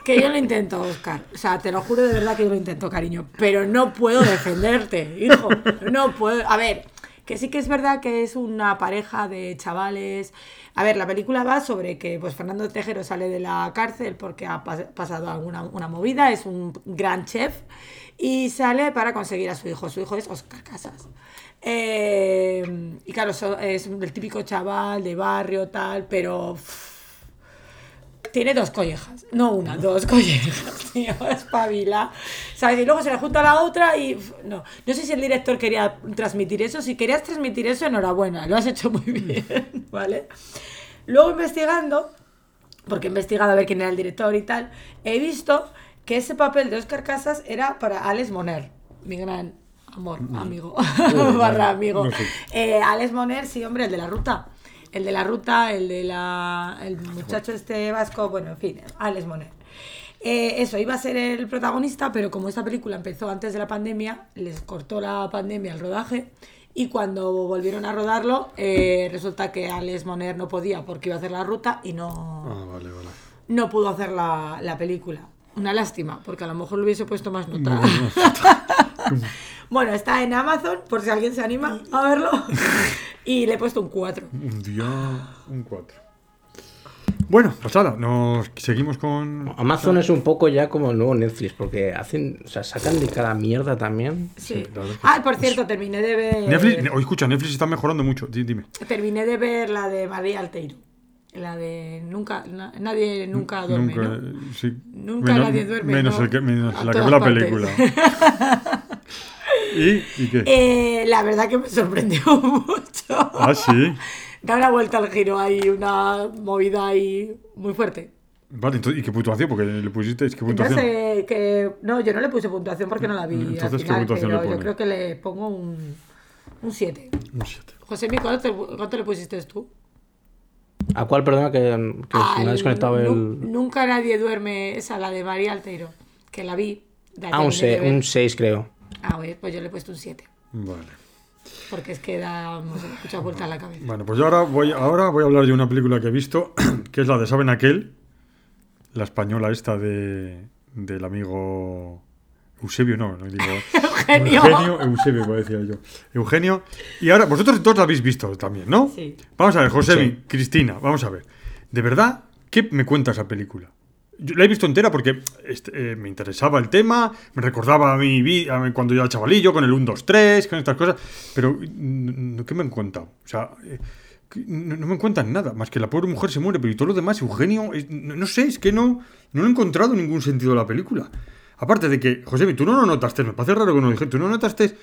Que yo lo intento, Oscar. O sea, te lo juro de verdad que yo lo intento, cariño. Pero no puedo defenderte, hijo. No puedo. A ver, que sí que es verdad que es una pareja de chavales. A ver, la película va sobre que pues Fernando Tejero sale de la cárcel porque ha pas- pasado alguna una movida, es un gran chef y sale para conseguir a su hijo. Su hijo es Oscar Casas. Eh, y claro, es el típico chaval de barrio, tal, pero tiene dos collejas, no una, dos [LAUGHS] collejas, tío, espabila. ¿Sabes? Y luego se le junta la otra y no. No sé si el director quería transmitir eso. Si querías transmitir eso, enhorabuena, lo has hecho muy bien, [LAUGHS] ¿vale? Luego investigando, porque he investigado a ver quién era el director y tal, he visto que ese papel de Oscar Casas era para Alex Moner, mi gran amor, amigo, [LAUGHS] barra amigo. Eh, Alex Moner, sí, hombre, el de la ruta. El de la ruta, el de la. El muchacho este vasco, bueno, en fin, Alex Moner. Eh, eso, iba a ser el protagonista, pero como esta película empezó antes de la pandemia, les cortó la pandemia el rodaje. Y cuando volvieron a rodarlo, eh, resulta que Alex Moner no podía porque iba a hacer la ruta y no, Ah, vale, vale. no pudo hacer la, la película. Una lástima, porque a lo mejor le hubiese puesto más nota. [LAUGHS] bueno, está en Amazon, por si alguien se anima a verlo. [LAUGHS] y le he puesto un 4. Un día, un 4. Bueno, pues nada, nos seguimos con. Amazon es un poco ya como el nuevo Netflix, porque hacen, o sea, sacan de cada mierda también. Sí. Ah, por cierto, terminé de ver. Netflix, oye, escucha, Netflix está mejorando mucho. Di- Dime. Terminé de ver la de María Alteiro. La de nunca, na- nadie nunca duerme, Nunca, ¿no? sí. Nunca nadie duerme, Menos, ¿no? el que, menos A la que ve la película. [LAUGHS] ¿Y, ¿Y qué? Eh, la verdad que me sorprendió [LAUGHS] mucho. Ah, sí. Da una vuelta al giro, hay una movida ahí muy fuerte. Vale, entonces, ¿y qué puntuación? Porque le pusiste, ¿qué No puntuación? sé, que... No, yo no le puse puntuación porque no la vi Entonces, al ¿qué final, puntuación le pero yo pones? creo que le pongo un 7. Un siete. José, ¿cuánto, te- cuánto le pusiste tú? ¿A cuál, perdona, que, que Al se me ha desconectado el. Nunca nadie duerme, esa, la de María Alteiro, que la vi. la Ah, un terminé de 6, ver. un 6 creo. Ah, bueno, pues yo le he puesto un 7. Vale. Porque es que da no sé, mucha vuelta a la cabeza. Bueno, pues yo ahora voy, ahora voy a hablar de una película que he visto, [CLEARS THROAT] que es la de ¿Saben aquel? La española esta de del amigo Eusebio, no, no digo. [LAUGHS] Eugenio. Eugenio, Eusebio, como decía yo. Eugenio. Y ahora, vosotros todos la habéis visto también, ¿no? Sí. Vamos a ver, José, Sí. Cristina, vamos a ver. ¿De verdad qué me cuenta esa película? Yo la he visto entera porque este, eh, me interesaba el tema, me recordaba a mi vida cuando yo era chavalillo, con el 1, 2, 3, con estas cosas, pero ¿qué me han contado? O sea, eh, no, no me cuentan nada, más que la pobre mujer se muere, pero y todo lo demás, Eugenio, no, sé, es que no, no he encontrado ningún sentido de la película. Aparte de que, José, tú no lo notaste, me parece raro que no lo dije, tú no notaste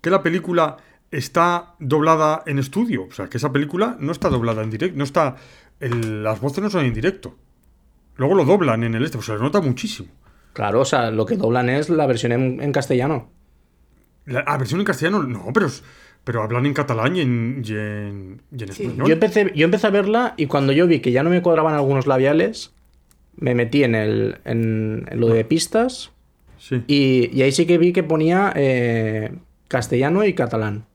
que la película está doblada en estudio, o sea, que esa película no está doblada en directo, no está, el- las voces no son en directo. Luego lo doblan en el este, pues se nota muchísimo. Claro, o sea, lo que doblan es la versión en, en castellano. La ah, versión en castellano, no, pero, pero hablan en catalán y en, y en, y en Sí. español. Yo empecé, yo empecé a verla y cuando yo vi que ya no me cuadraban algunos labiales, me metí en, el, en, en lo de pistas Sí. y, y ahí sí que vi que ponía eh, castellano y catalán.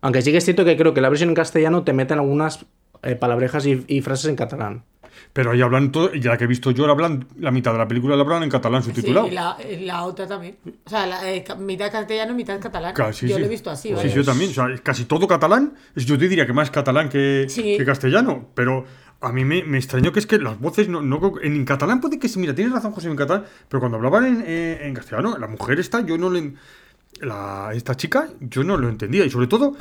Aunque sí que es cierto que creo que la versión en castellano te meten algunas eh, palabrejas y, y frases en catalán. Pero ahí hablan todo, y la que he visto yo, la hablan, la mitad de la película la hablan en catalán subtitulado. Sí, y la, otra también. O sea, la, eh, mitad castellano, mitad catalán. Yo sí. lo he visto así, Sí, ¿vale? sí, yo también. O sea, casi todo catalán. Yo te diría que más catalán que, Sí. que castellano. Pero a mí me, me extrañó que es que las voces no, no- En catalán puede que sí. Mira, tienes razón, José, en catalán. Pero cuando hablaban en, eh, en castellano, la mujer esta, yo no le. La, esta chica, yo no lo entendía. Y sobre todo,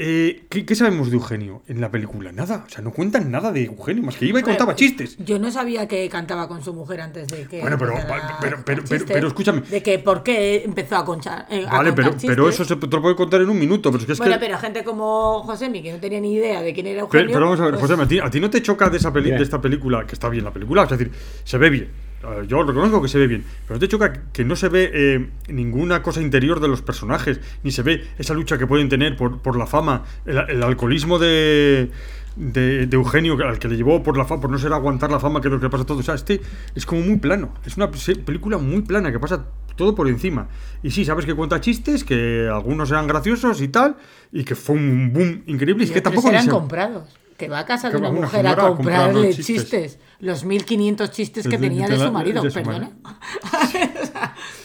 eh, ¿qué, qué sabemos de Eugenio en la película? Nada. O sea, no cuentan nada de Eugenio. Más que iba y contaba chistes. Yo no sabía que cantaba con su mujer antes de que. Bueno, pero- pero- pero- pero- chistes. pero escúchame. De que por qué empezó a conchar. eh, a Vale, pero, pero eso se te lo puede contar en un minuto. Pero es que es Bueno, que. pero gente como Josemi, que no tenía ni idea de quién era Eugenio. pero vamos a ver, pues, José, ¿a ti, a ti no te choca de, esa peli- de esta película, que está bien la película? Es decir, se ve bien. Eh, Yo reconozco que se ve bien. Pero te choca que no se ve eh, ninguna cosa interior de los personajes, ni se ve esa lucha que pueden tener por, por la fama, el, el alcoholismo de, de, de Eugenio, al que le llevó por la fama, por no ser aguantar la fama, que es lo que pasa a todos. O sea, este es como muy plano. Es una película muy plana, que pasa todo por encima. Y sí, sabes que cuenta chistes, que algunos eran graciosos y tal, y que fue un boom increíble. Y es que tampoco eran comprados. Que va a casa de una una mujer a comprarle chistes. chistes. Los 1500 chistes que De- de- tenía de de la- su marido, de su perdona.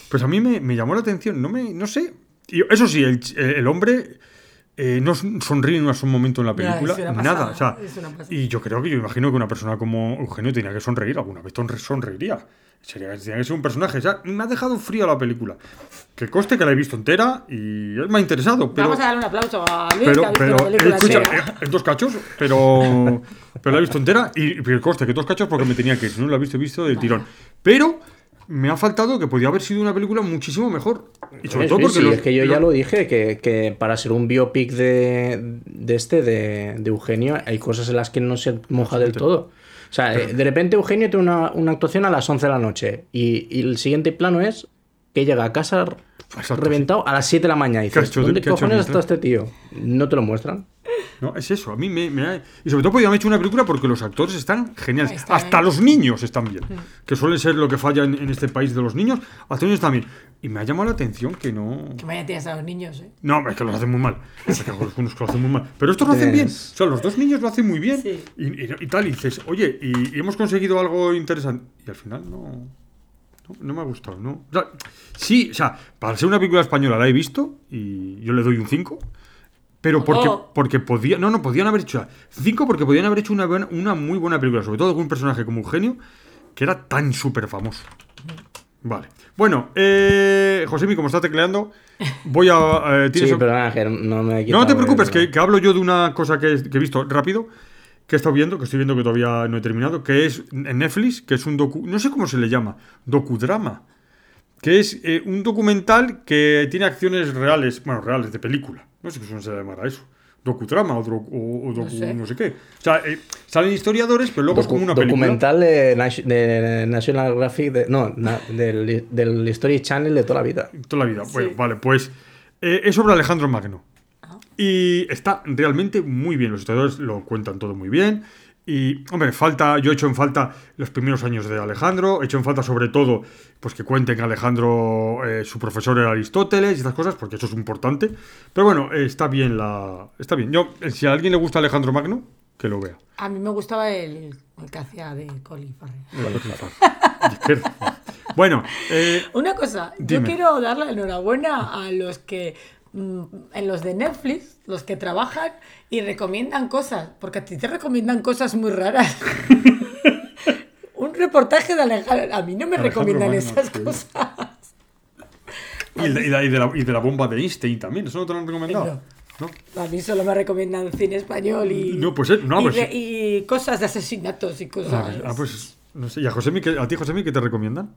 Pues a mí me, me llamó la atención, no me, no sé. Y eso sí, el, ch- el hombre eh, no son- sonríe en un momento en la Ya, película, pasada, nada. O sea, y yo creo que yo imagino que una persona como Eugenio tenía que sonreír alguna vez, sonre- sonreiría. Sería, que ser un personaje. O sea, me ha dejado frío la película. Que coste que la he visto entera y me ha interesado. Pero, Vamos a darle un aplauso a Luis, pero, que ha visto pero la película escucha, entera. eh, en dos cachos, pero, pero la he visto entera y, y que conste que dos cachos porque me tenía que ir, si no la he visto, he visto del tirón. Pero me ha faltado que podía haber sido una película muchísimo mejor. Y sobre Sí, todo sí, porque sí, los- es que yo ya los- lo dije, que, que para ser un biopic de, de este, de, de Eugenio, hay cosas en las que no se moja del todo. O sea, de repente Eugenio tiene una, una actuación a las 11 de la noche y, y el siguiente plano es que llega a casa Exacto, reventado a las 7 de la mañana y ¿Qué ha dices, ¿dónde cojones está este tío? No te lo muestran. No, es eso, a mí me, me ha... Y sobre todo podían haber hecho una película porque los actores están geniales. Hasta los niños están bien. Que suele ser lo que falla en, en este país de los niños. Hasta los niños están bien. Y me ha llamado la atención que no... Que vaya tienes a los niños, ¿eh? No, es que los hacen muy mal. Es que algunos lo hacen muy mal. Pero estos lo hacen bien. O sea, los dos niños lo hacen muy bien. Sí. Y, y- y tal, y dices, oye, y, y hemos conseguido algo interesante. Y al final no. No, no me ha gustado, ¿no? O sea, sí, o sea, para ser una película española la he visto y yo le doy un 5. Pero porque, Oh. porque podía, no, no, podían haber hecho cinco porque podían haber hecho una, buena- una muy buena película, sobre todo algún personaje como Eugenio, que era tan súper famoso. Vale. Bueno, eh, Josemi, como está tecleando, voy a... eh, [LAUGHS] Sí, ¿tienes- perdona, que no me no, te preocupes, que, que hablo yo de una cosa que, que he visto rápido, que he estado viendo, que estoy viendo que todavía no he terminado, que es en Netflix, que es un docu... No sé cómo se le llama, docudrama. Que es eh, un documental que tiene acciones reales, bueno, reales, de película. No sé cómo se llamará eso. Docudrama o, dro- o- o docu- sé. no sé qué. O sea, eh, salen historiadores, pero luego es Docu- como una película. documental de, Nat- de National Geographic, de- no, na- del, del History Channel de toda la vida. Toda la vida. Bueno, vale, pues eh, es sobre Alejandro Magno. Y está realmente muy bien. Los historiadores lo cuentan todo muy bien. Y, hombre, falta, yo he hecho en falta los primeros años de Alejandro. He hecho en falta, sobre todo, pues que cuenten que Alejandro, eh, su profesor era Aristóteles y estas cosas, porque eso es importante. Pero bueno, eh, está bien la. Está bien. Yo, eh, si a alguien le gusta Alejandro Magno, que lo vea. A mí me gustaba el, el que hacía de Colin Farrell. Izquierda. [LAUGHS] bueno, eh, Una cosa, yo Dime. quiero dar la enhorabuena a los que en los de Netflix, los que trabajan y recomiendan cosas, porque a ti te recomiendan cosas muy raras. [LAUGHS] Un reportaje de Alejandro, a mí no me Alejandro recomiendan Magno, esas sí. cosas. y, de, y de- y de la, y de la bomba de Einstein también. ¿Eso no te lo han recomendado? ¿No? A mí solo me recomiendan cine español y, No, pues, eh, no, y, pues- re- y cosas de asesinatos y cosas. Ah, pues- ah, pues no sé. ¿Y a, qué- a ti, Josemi, qué te recomiendan?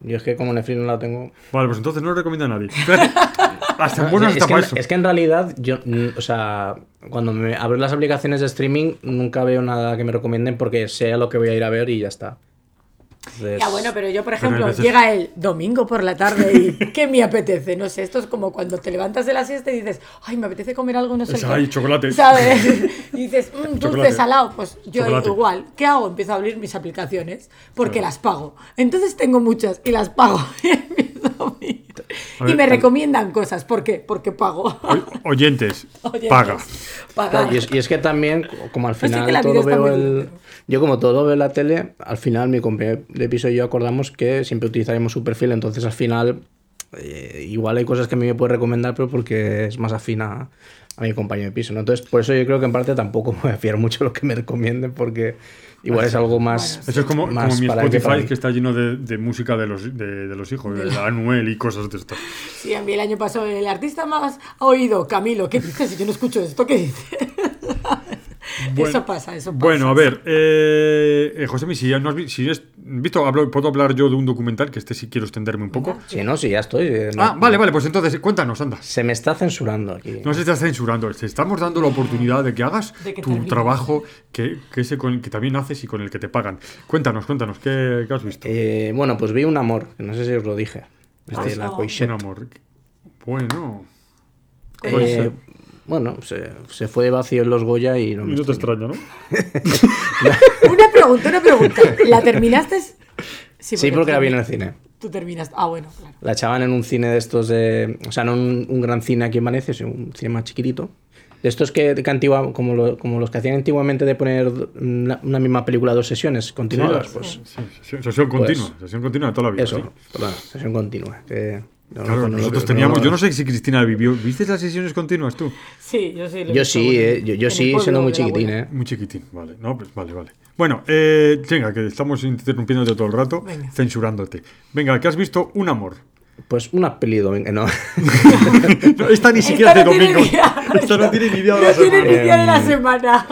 Yo es que como Netflix no la tengo. Vale, pues entonces no lo recomienda a nadie. [LAUGHS] Hasta bueno es, que, eso. es que en realidad, yo, mm, o sea, cuando me abro las aplicaciones de streaming, nunca veo nada que me recomienden porque sé a lo que voy a ir a ver y ya está. Entonces, Ya bueno, pero yo, por ejemplo, veces- llega el domingo por la tarde y [LAUGHS] ¿qué me apetece? No sé, esto es como cuando te levantas de la siesta y dices, ay, me apetece comer algo, no sé Es, qué. ay, chocolate. ¿Sabes? [LAUGHS] Y dices, "Mm, dulce, salado. Pues yo Chocolate. igual, ¿qué hago? Empiezo a abrir mis aplicaciones porque las pago. Entonces tengo muchas y las pago. Y empiezo a abrir. Y me recomiendan cosas. ¿Por qué? Porque pago. O- oyentes, [LAUGHS] Oyentes, paga. paga. Y, es, y es que también, como al Pues sí final vida todo veo el. Yo, como todo veo la tele, al final mi compañero de piso y yo acordamos que siempre utilizaremos su perfil, entonces al final. eh, igual hay cosas que a mí me puede recomendar, pero porque es más afín a, a mi compañero de piso. ¿no? Entonces, por eso yo creo que en parte tampoco [LAUGHS] me voy a fiar mucho de lo que me recomienden, porque igual es algo más. Eso es como, más como mi Spotify que está lleno de, de música de los, de, de los hijos, de la [LAUGHS] Anuel y cosas de estas. Sí, a mí el año pasado el artista más oído, Camilo. ¿Qué dices? Si yo no escucho esto, ¿qué dices? [LAUGHS] eso pasa, eso pasa. Bueno, a ver, eh, eh, José, si, ya no has vi- si has visto, hablo- puedo hablar yo de un documental, que este sí quiero extenderme un poco. Sí, no, sí, ya estoy. eh, no- Ah, vale, vale, pues entonces cuéntanos, anda. Se me está censurando aquí. No se está censurando, te estamos dando la oportunidad de que hagas De que tu trabajo que, que, ese con, que también haces y con el que te pagan. Cuéntanos, cuéntanos, ¿qué, qué has visto? Eh, bueno, pues vi un amor, no sé si os lo dije. Ah, De la no. Un amor. Bueno. Eh, bueno, se, se fue de vacío en los Goya y no me No te extraña. ¿no? [LAUGHS] Una pregunta, una pregunta. ¿La terminaste? [LAUGHS] Sí, porque la vi en el cine. Tú terminaste. Ah, bueno, claro. La echaban en un cine de estos de. O sea, no un, un gran cine aquí en Valencia, sino un cine más chiquitito. De estos que, que antigua, como, lo- como los que hacían antiguamente de poner una, una misma película dos sesiones continuadas. Sí, pues sí, sesión, sesión continua, Pues- sesión continua de toda la vida. eso, sí. perdón, sesión continua. que no- Claro, no- no- nosotros no- teníamos, no- yo no sé si Cristina vivió. ¿Viste las sesiones continuas tú? Sí, yo sí. lo Yo sí, eh, yo, sí, pueblo siendo muy de chiquitín. ¿eh? Muy chiquitín, vale. No, pues vale, vale. Bueno, eh, venga, que estamos interrumpiéndote todo el rato, Venga. censurándote. Venga, que has visto Un Amor. Pues una peli domingo, no. [LAUGHS] No, esta ni siquiera Esta es de no tiene domingo. día. Esta no tiene ni día de No la tiene semana. ni día de la Em, semana.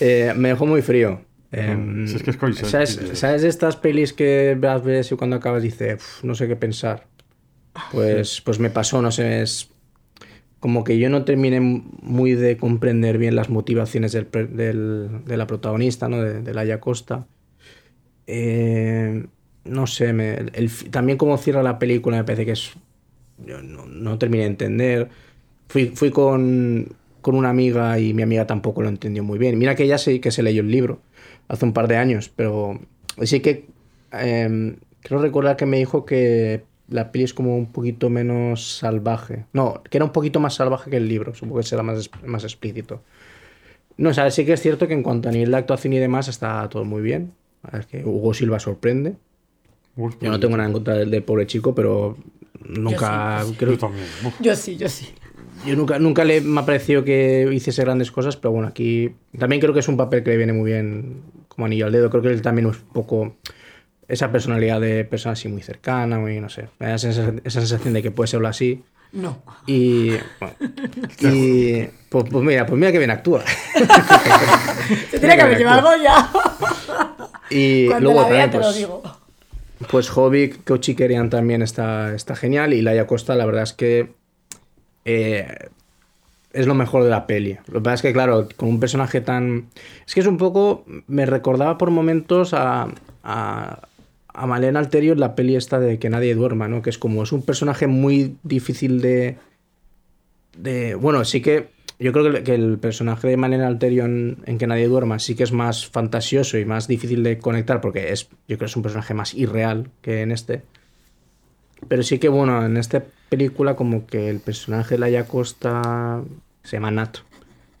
Eh, me dejó muy frío. Em, si es que es coisa, ¿sabes. ¿Sabes de estas pelis que las ves y cuando acabas dices, "Uf, no sé qué pensar? Pues, pues me pasó, no sé, es como que yo no terminé muy de comprender bien las motivaciones del, de la protagonista, ¿no? de, de Laia Costa. Eh, no sé, me- también como cierra la película me parece que es... No, no terminé de entender. Fui, fui con, con una amiga y mi amiga tampoco lo entendió muy bien. Mira que ella sí que se leyó el libro hace un par de años, pero sí que eh, creo recordar que me dijo que la peli es como un poquito menos salvaje. No, que era un poquito más salvaje que el libro, supongo que será más, más explícito. No, o sea, sí que es cierto que en cuanto a nivel de actuación y demás está todo muy bien. Es que Hugo Silva sorprende. Uf, Yo no tengo nada en contra del, del pobre chico, pero nunca Yo sí, creo Yo también. Yo sí, yo sí. yo nunca, nunca le, me ha parecido que hiciese grandes cosas, pero bueno, aquí también creo que es un papel que le viene muy bien como anillo al dedo. Creo que él también es un poco esa personalidad de persona así muy cercana, muy, no sé, me da esa, esa sensación de que puede serlo así. No. Y, bueno, [LAUGHS] y pues, pues mira, pues mira que bien actúa. [LAUGHS] Se tiene que haber llevado algo ya. Y [LAUGHS] Cuando luego la vea también, te lo pues, digo. Pues Hobbit, Kochi Kerian también está, está genial. Y Laia Costa, la verdad es que eh, es lo mejor de la peli. Lo que pasa es que, claro, con un personaje tan. Es que es un poco. Me recordaba por momentos a. a a Malena Alterio en la peli esta de Que nadie duerma, ¿no? Que es como, es un personaje muy difícil de... de bueno, sí que yo creo que el, personaje de Malena Alterio en, en Que nadie duerma sí que es más fantasioso y más difícil de conectar porque es, yo creo que es un personaje más irreal que en este. Pero sí que, bueno, en esta película como que el personaje de Laia Costa se llama Nat.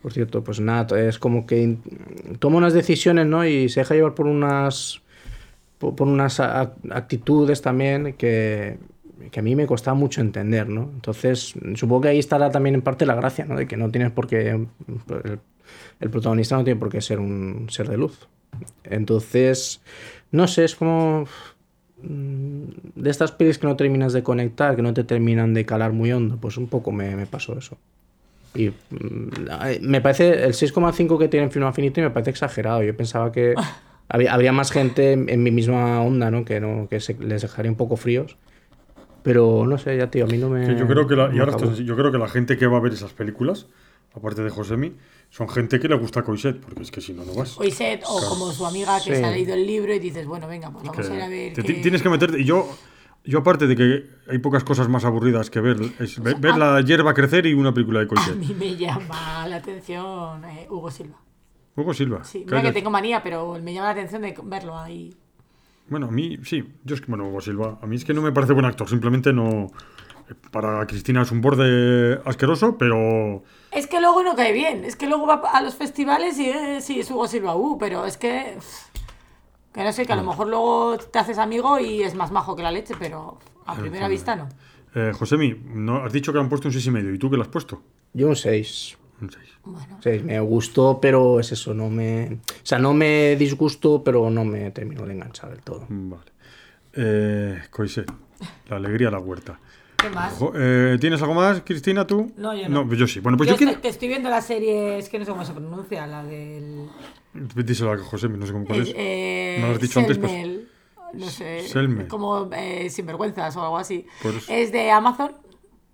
Por cierto, pues Nat es como que toma unas decisiones, ¿no? Y se deja llevar por unas por, por unas actitudes también que, que a mí me costaba mucho entender, ¿no? Entonces, supongo que ahí estará también en parte la gracia, ¿no? De que no tienes por qué... El, el protagonista no tiene por qué ser un ser de luz. Entonces, no sé, es como... mm, De estas pelis que no terminas de conectar, que no te terminan de calar muy hondo, pues un poco me, me pasó eso. Y mm, me parece el 6,5 que tiene en Film Affinity me parece exagerado. Yo pensaba que [LAUGHS] había, habría más gente en, en mi misma onda, ¿no? Que, no, que se, les dejaría un poco fríos. Pero no sé, ya tío, a mí no me. Que yo creo que la, y ahora yo creo que la gente que va a ver esas películas, aparte de Josemi, son gente que le gusta Coiset, porque es que si no, no vas. Oiset, o como su amiga que Sí. se ha leído el libro y dices, bueno, venga, pues vamos Que a ir a ver. te ti- Tienes que meterte. Y yo, yo, aparte de que hay pocas cosas más aburridas que ver, es ve- [LAUGHS] ver la hierba crecer y una película de A Coiset. mí me llama la atención eh, Hugo Silva. Hugo Silva. Sí, mira que tengo manía, pero me llama la atención de verlo ahí. Bueno, a mí sí. Yo es que, bueno, Hugo Silva, a mí es que no me parece buen actor. Simplemente no. eh, Para Cristina es un borde asqueroso, pero. Es que luego no cae bien, es que luego va a los festivales y eh, sí, es Hugo Silva, uh, pero es que. Que no sé, que a lo mejor luego te haces amigo y es más majo que la leche, pero a primera vista no. Eh, Josemi, no, has dicho que han puesto un 6,5. y medio. ¿Y tú qué le has puesto? Yo un 6. Un 6. Bueno, Sí, me gustó, pero es eso, no me. O sea, no me disgustó, pero no me terminó de enganchar del todo. Vale. Eh, Coiset, la alegría de la huerta. ¿qué más? Eh, ¿Tienes algo más, Cristina, tú? No, yo no. yo sí. Bueno, pues yo yo, quiero. estoy, te estoy viendo la serie, es que no sé cómo se pronuncia, la del. Díselo a Josemi, no sé cómo cuál es. Eh, No lo has dicho antes, pues. No sé, Selmel. como eh, sinvergüenzas o algo así. Es de Amazon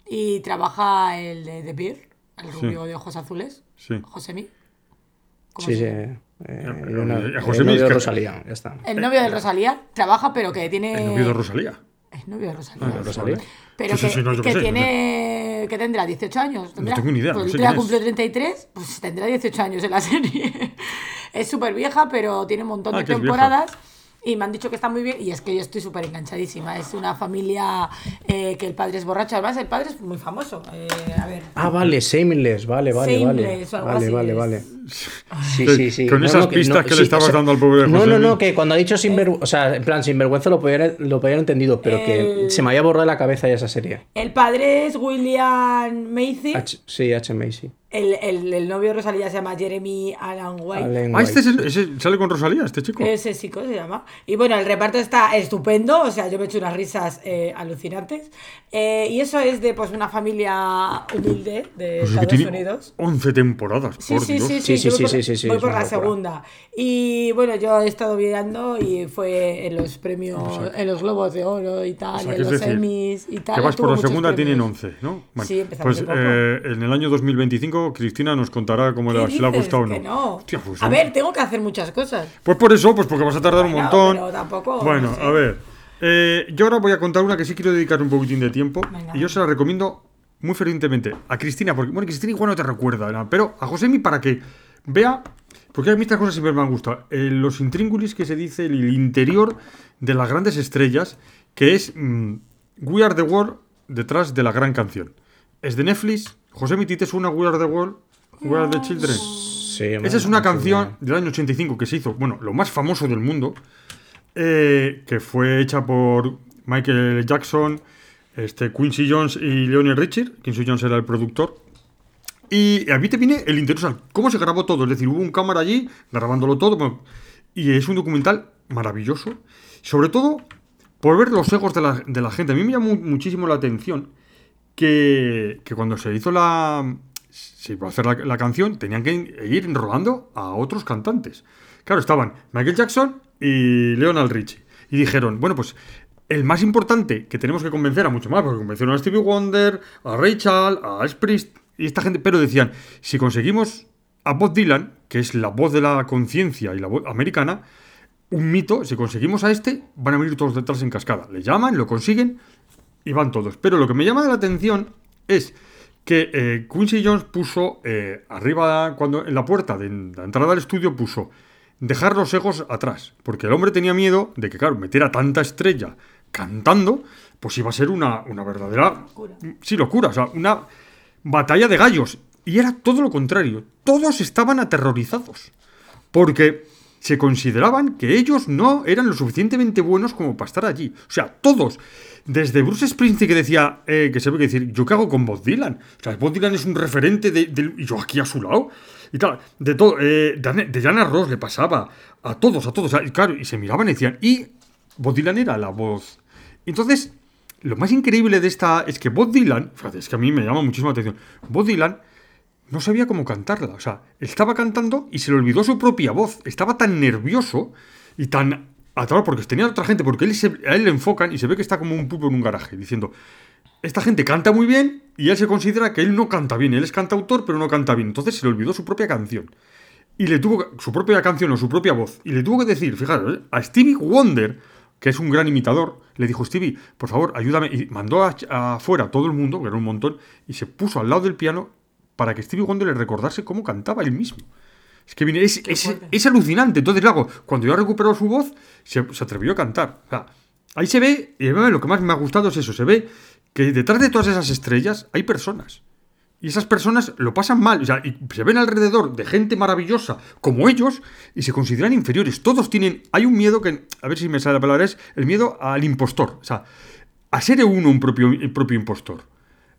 y trabaja el de The Beer, el rubio de ojos azules, Sí. Josemi. ¿Cómo Sí, sí. Eh, eh, eh, el José novio de que- Rosalía, ya está. El novio de Rosalía trabaja, pero que tiene. El novio de Rosalía. El novio de Rosalía. Ah, Rosalía. Pero Sí, que, sí, sí, no, yo que sé, tiene. que tendrá 18 años. ¿tendrá? tengo ni idea, Pues no sé ya cumplió 33, pues tendrá 18 años en la [LAUGHS] serie. es súper vieja, pero tiene un montón Ah, de temporadas. Y me han dicho que está muy bien y es que yo estoy súper enganchadísima. Es una familia eh, que el padre es borracho. Además, el padre es muy famoso. Eh, a ver. Ah, vale, Shameless, vale, vale, o vale. Vale, vale, es. vale. Sí, sí, sí. con esas pistas que le estabas dando al pobre No, José no, no, que cuando ha dicho sinvergüenza, o sea, en plan, sinvergüenza lo podía, lo podía haber entendido, pero que se me había borrado de la cabeza ya esa serie. El padre es William Macy. H- sí, H. Macy. El, el, el novio de Rosalía se llama Jeremy Allen White. Allen Ah, este es White. el- ese sale con Rosalía, este chico. Ese chico se llama. Y bueno, el reparto está estupendo, o sea, yo me he hecho unas risas eh, alucinantes. Eh, y eso es de pues una familia humilde de Pues es que Estados tiene Unidos. 11 temporadas, Sí, por sí, Dios. sí, Sí, sí, sí, sí, por- sí, sí, sí, voy por la segunda. Y bueno, yo he estado mirando y fue en los premios, en los Globos de Oro y tal, O sea, en los decir, Emmys y tal. Que vas por la segunda, tienen premios. 11, ¿no? Bueno, Sí, empezamos pues eh, en el año 2025 Cristina nos contará cómo ¿Qué le, ha gustado o no. Que no. Hostia, pues, a ver, tengo que hacer muchas cosas. Pues por eso, pues porque vas a tardar un montón. pero tampoco, Bueno, no sé. a ver. eh, yo ahora voy a contar una que sí quiero dedicar un poquitín de tiempo. Venga. Y yo se la recomiendo muy fervientemente a Cristina, porque, bueno, Cristina igual no te recuerda, ¿no? pero a Josemi para que vea, porque a mí estas cosas siempre me han gustado, eh, los intríngulis que se dice, el, el interior de las grandes estrellas, que es mm, We Are the World detrás de la gran canción. Es de Netflix, Josemi Tite es una We Are the World, We Are the Children. Sí, Esa es una canción del año 85 que se hizo, bueno, lo más famoso del mundo, eh, que fue hecha por Michael Jackson, este, Quincy Jones y Leonard Richie. Quincy Jones era el productor Y a mí te viene el interés, cómo se grabó todo. Es decir, hubo un cámara allí grabándolo todo. y es un documental maravilloso. Sobre todo por ver los egos de la, de la gente. A mí me llamó muchísimo la atención que, cuando se hizo la. Se iba a hacer la, canción, tenían que ir enrolando a otros cantantes. Claro, estaban Michael Jackson y Leonard Richie. Y dijeron, bueno, pues el más importante que tenemos que convencer a mucho más, porque convencieron a Stevie Wonder, a Ray Charles, a Sprist y esta gente, pero decían, si conseguimos a Bob Dylan, que es la voz de la conciencia y la voz americana, un mito, si conseguimos a este, van a venir todos detrás en cascada. Le llaman, lo consiguen y van todos. Pero lo que me llama la atención es que eh, Quincy Jones puso eh, arriba, cuando en la puerta de la entrada al estudio, puso dejar los egos atrás. Porque el hombre tenía miedo de que, claro, meter a tanta estrella cantando, pues iba a ser una, una verdadera. Locura. Sí, locura. O sea, una batalla de gallos. Y era todo lo contrario. Todos estaban aterrorizados. Porque se consideraban que ellos no eran lo suficientemente buenos como para estar allí. O sea, todos. Desde Bruce Springsteen que decía, eh, que se ve que decir, ¿yo qué hago con Bob Dylan? O sea, Bob Dylan es un referente de, del- y yo aquí a su lado. Y tal, de todo, eh, de, de Diana Ross le pasaba a todos, a todos. Claro, y se miraban y decían, y Bob Dylan era la voz. Entonces, lo más increíble de esta es que Bob Dylan, es que a mí me llama muchísimo atención, Bob Dylan no sabía cómo cantarla. O sea, estaba cantando y se le olvidó su propia voz. Estaba tan nervioso y tan atrapado porque tenía otra gente, porque él se- a él le enfocan y se ve que está como un pulpo en un garaje, diciendo, esta gente canta muy bien y él se considera que él no canta bien. Él es cantautor, pero no canta bien. Entonces se le olvidó su propia canción. Y le tuvo su propia canción o su propia voz. Y le tuvo que decir, fijaros, ¿eh? a Stevie Wonder, que es un gran imitador, le dijo, Stevie, por favor, ayúdame. Y mandó afuera a todo el mundo, que era un montón, y se puso al lado del piano para que Stevie Wonder le recordase cómo cantaba él mismo. Es que viene, es, es- alucinante. Entonces, luego, cuando ya recuperó su voz, se, se atrevió a cantar. O sea, ahí se ve, y lo que más me ha gustado es eso, se ve que detrás de todas esas estrellas hay personas. Y esas personas lo pasan mal, o sea, y se ven alrededor de gente maravillosa como ellos y se consideran inferiores. Todos tienen, hay un miedo que, a ver si me sale la palabra, es el miedo al impostor, o sea, a ser uno un propio, el propio impostor.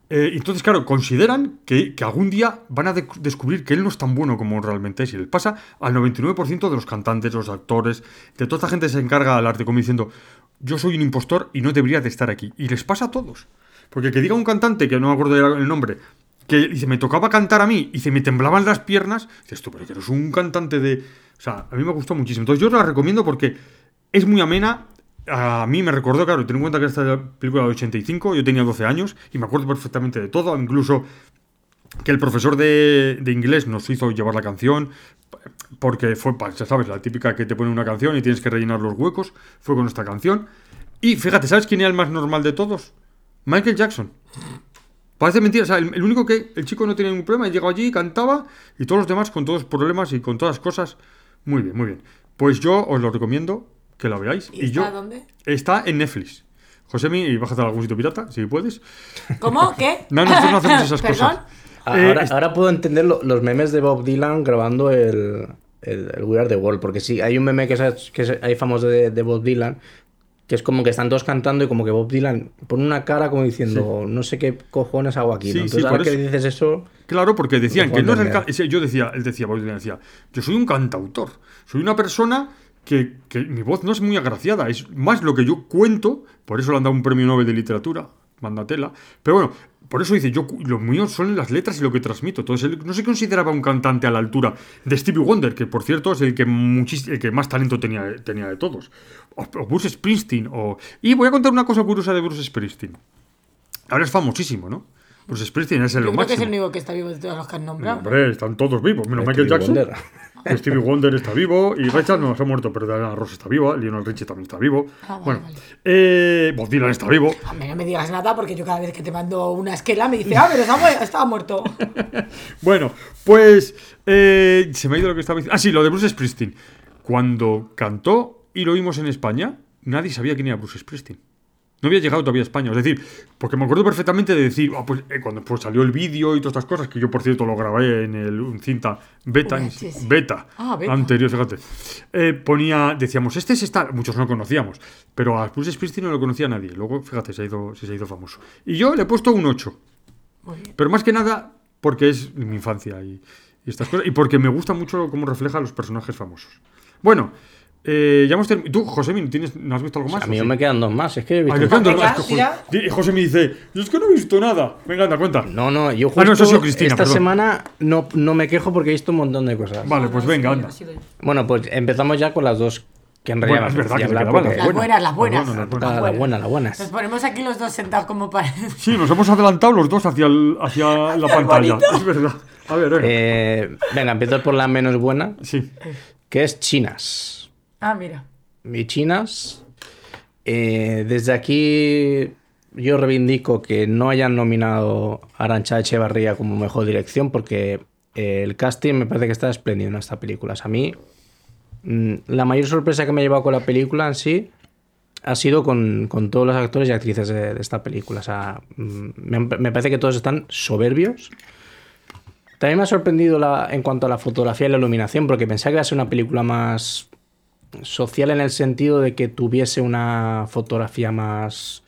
Eh, entonces, claro, consideran que, algún día van a de- descubrir que él no es tan bueno como realmente es. Y les pasa al 99% de los cantantes, los actores, de toda esta gente se encarga al arte, como diciendo, yo soy un impostor y no debería de estar aquí. Y les pasa a todos. Porque que diga un cantante, que no me acuerdo el nombre, que dice, me tocaba cantar a mí y se me temblaban las piernas, dices tú, pero que eres un cantante de... O sea, a mí me gustó muchísimo. Entonces yo la recomiendo porque es muy amena. A mí me recordó, claro, ten en cuenta que esta es la película de 85, yo tenía 12 años y me acuerdo perfectamente de todo, incluso que el profesor de, inglés nos hizo llevar la canción, porque fue, ya sabes, la típica que te pone una canción y tienes que rellenar los huecos, fue con esta canción. Y fíjate, ¿sabes quién era el más normal de todos? Michael Jackson. Parece mentira, o sea, el, el único que el chico no tenía ningún problema, llegó allí, cantaba y todos los demás con todos los problemas y con todas las cosas. Muy bien, muy bien. Pues yo os lo recomiendo que la veáis. ¿Y, Y, yo está dónde? está en Netflix. Josemi, y bájate a algún sitio pirata, si puedes. ¿Cómo? ¿Qué? [LAUGHS] No, nosotros no hacemos esas [LAUGHS] ¿Perdón? cosas. Ahora, Eh, ahora puedo entender lo- los memes de Bob Dylan grabando el, el, el We Are the World, porque sí, hay un meme que, es, que es- hay famoso de, de Bob Dylan, que es como que están todos cantando y como que Bob Dylan pone una cara como diciendo, no sé qué cojones hago aquí. Sí, ¿no? sí, Entonces por ahora que eso. dices eso, Claro, porque decían que no es el Yo decía, él decía, Bob Dylan decía, yo soy un cantautor, soy una persona que, que mi voz no es muy agraciada, es más lo que yo cuento, por eso le han dado un premio Nobel de literatura, mandatela. Pero bueno, por eso dice, yo lo mío son las letras y lo que transmito. Entonces él no se consideraba un cantante a la altura de Stevie Wonder, que por cierto es el que, muchis- el que más talento tenía, tenía de todos. O, o Bruce Springsteen. O... Y voy a contar una cosa curiosa de Bruce Springsteen. Ahora es famosísimo, ¿no? Bruce Springsteen es el Yo lo creo que es máximo. el único que está vivo de todos los que han nombrado. Hombre, están todos vivos, menos Stevie Michael Jackson. Stevie Wonder está vivo y Richard no se ha muerto, pero Diana Ross está viva, Lionel Richie también está vivo. Ah, vale, bueno, vale. eh, Bob Dylan está vivo. Mí no me digas nada porque yo cada vez que te mando una esquela me dice, ah, pero estaba muerto. [LAUGHS] Bueno, pues eh, se me ha ido lo que estaba diciendo. Ah, sí, lo de Bruce Springsteen. Cuando cantó y lo oímos en España, nadie sabía quién era Bruce Springsteen. No había llegado todavía a España. Es decir, porque me acuerdo perfectamente de decir, ah, pues, eh, cuando pues, salió el vídeo y todas estas cosas, que yo por cierto lo grabé en el cinta beta, en- beta, Ah, beta. anterior, fíjate. Eh, ponía, decíamos, este es esta, muchos no lo conocíamos, pero a Bruce Springsteen no lo conocía nadie. Luego, fíjate, se ha ido, se ha ido famoso. Y yo le he puesto un 8. Muy bien. Pero más que nada porque es mi infancia y, y estas cosas. Y porque me gusta mucho cómo refleja a los personajes famosos. Bueno, eh, ya hemos terminado. ¿Tú, José, ¿tienes, ¿no has visto algo más? A mí o sí? me quedan dos más. Es que he visto Ah, dos más, que José- José me dice, "Yo es que no he visto nada. Venga, anda, cuenta. No, no, yo Ah, justo no, eso sido Cristina, esta perdón. semana no, no me quejo porque he visto un montón de cosas. Vale, pues No, venga, anda. Bueno, pues empezamos ya con las dos que en realidad Bueno, es me verdad que apetecía se hablar quedaban porque- las Las buenas, las buenas. buenas, las Ah, buenas. las buenas, las buenas. Nos ponemos aquí los dos sentados como para. [LAUGHS] Sí, nos hemos adelantado los dos hacia, el- hacia [LAUGHS] la pantalla. Es verdad. A ver, venga. Eh, venga, empiezo por la menos buena, Sí. que es Chinas. Ah, mira. Y Chinas, eh, desde aquí yo reivindico que no hayan nominado a Arancha Echevarría como mejor dirección porque eh, el casting me parece que está espléndido en esta película. A mí mm, la mayor sorpresa que me ha llevado con la película en sí ha sido con, con todos los actores y actrices de, esta película. O sea, mm, me, me parece que todos están soberbios. También me ha sorprendido la, en cuanto a la fotografía y la iluminación, porque pensaba que iba a ser una película más social en el sentido de que tuviese una fotografía más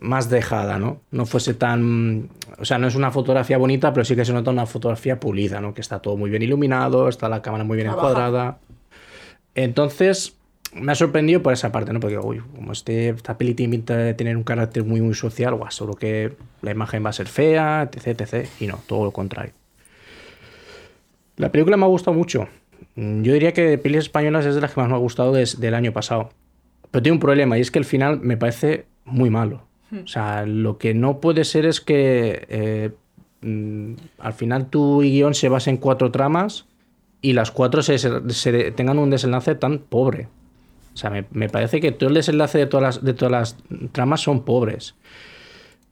más dejada, ¿no? No fuese tan... O sea, no es una fotografía bonita, pero sí que se nota una fotografía pulida, ¿no? Que está todo muy bien iluminado, está la cámara muy bien encuadrada. Entonces, me ha sorprendido por esa parte, ¿no? Porque, uy, como este, esta peli tiene tener un carácter muy, muy social, guau, seguro que la imagen va a ser fea, etc, etc. Y no, todo lo contrario. La película me ha gustado mucho. Mm, Yo diría que de pelis españolas es de las que más me ha gustado des- del año pasado. Pero tiene un problema y es que el final me parece muy malo. O sea, lo que no puede ser es que eh, mm, al final tu guion se base en cuatro tramas y las cuatro se, se- se tengan un desenlace tan pobre. O sea, me, me parece que todo el desenlace de todas las, de todas las tramas son pobres.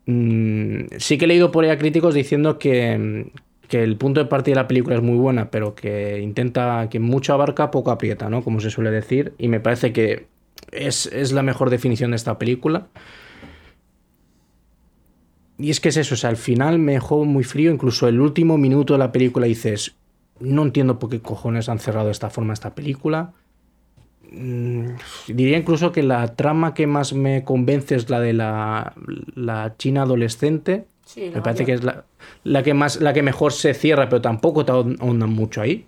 Mm, sí que he leído por ahí a críticos diciendo que, que el punto de partida de la película es muy buena, pero que intenta, que mucho abarca, poco aprieta, ¿no? Como se suele decir. Y me parece que es, es la mejor definición de esta película. Y es que es eso, o sea, al final me dejó muy frío, incluso el último minuto de la película dices, no entiendo por qué cojones han cerrado de esta forma esta película. Mm, Diría incluso que la trama que más me convence es la de la, la china adolescente. Sí, me parece mayor. que es la, la que más la que mejor se cierra, pero tampoco te ahondan mucho ahí.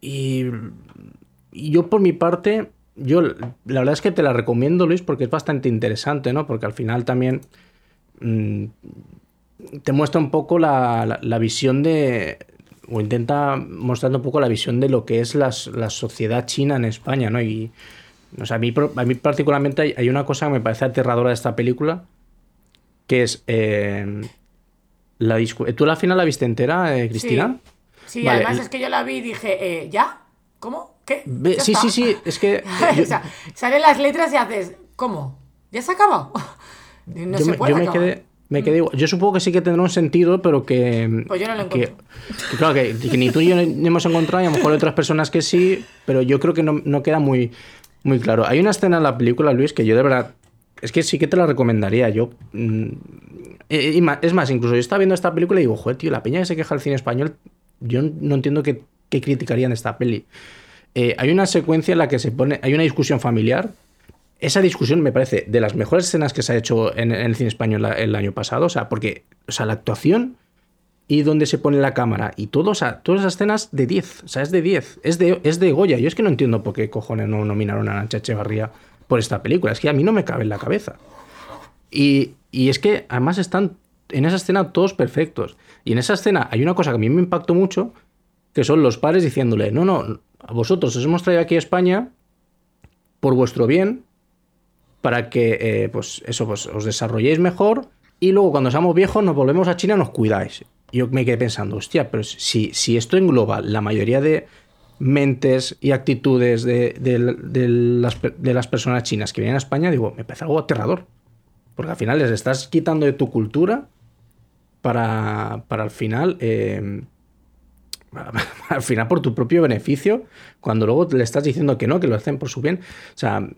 Y, y yo por mi parte, yo la verdad es que te la recomiendo, Luis, porque es bastante interesante, ¿no? Porque al final también mm, te muestra un poco la, la- la visión de, o intenta mostrando un poco la visión de lo que es las- la sociedad china en España, ¿no? Y, o sea, a, mí, a mí particularmente hay, hay una cosa que me parece aterradora de esta película, que es... eh, la discu- ¿Tú la final la viste entera, eh, Cristina? Sí, Vale, además es que yo la vi y dije, eh, ¿ya? ¿Cómo? ¿Qué? Ve- ¿Ya sí, está? sí, sí, es que... [LAUGHS] yo- o sea, salen las letras y haces, ¿cómo? ¿Ya se ha acabado? [LAUGHS] No yo se me, puede yo me quedé, me quedé igual. Yo supongo que sí que tendrá un sentido, pero que. Pues yo no lo encuentro. que claro, que, que ni tú y yo no hemos encontrado, y a lo mejor hay otras personas que sí, pero yo creo que no, no queda muy, muy claro. Hay una escena en la película, Luis, que yo de verdad. Es que sí que te la recomendaría. Yo. mm, y ma- es más, incluso yo estaba viendo esta película y digo, joder, tío, la peña que se queja del cine español, yo no entiendo qué, qué criticarían esta peli. Eh, hay una secuencia en la que se pone. Hay una discusión familiar esa discusión me parece de las mejores escenas que se ha hecho en, el cine español el año pasado. O sea, porque o sea, la actuación y donde se pone la cámara y todo, o sea, todas esas escenas de 10. O sea, es de 10. Es de, es de Goya. Yo es que no entiendo por qué cojones no nominaron a Nacha Echevarría por esta película. Es que a mí no me cabe en la cabeza. Y, y es que además están en esa escena todos perfectos. Y en esa escena hay una cosa que a mí me impactó mucho, que son los padres diciéndole, no, no, a vosotros os hemos traído aquí a España por vuestro bien, para que eh, pues eso, pues, os desarrolléis mejor y luego cuando seamos viejos nos volvemos a China nos cuidáis. Yo me quedé pensando, hostia, pero si, si esto engloba la mayoría de mentes y actitudes de, de- las, de las personas chinas que vienen a España, digo, me parece algo aterrador. Porque al final les estás quitando de tu cultura para, para al final... eh, [LAUGHS] al final por tu propio beneficio, cuando luego le estás diciendo que no, que lo hacen por su bien. O sea,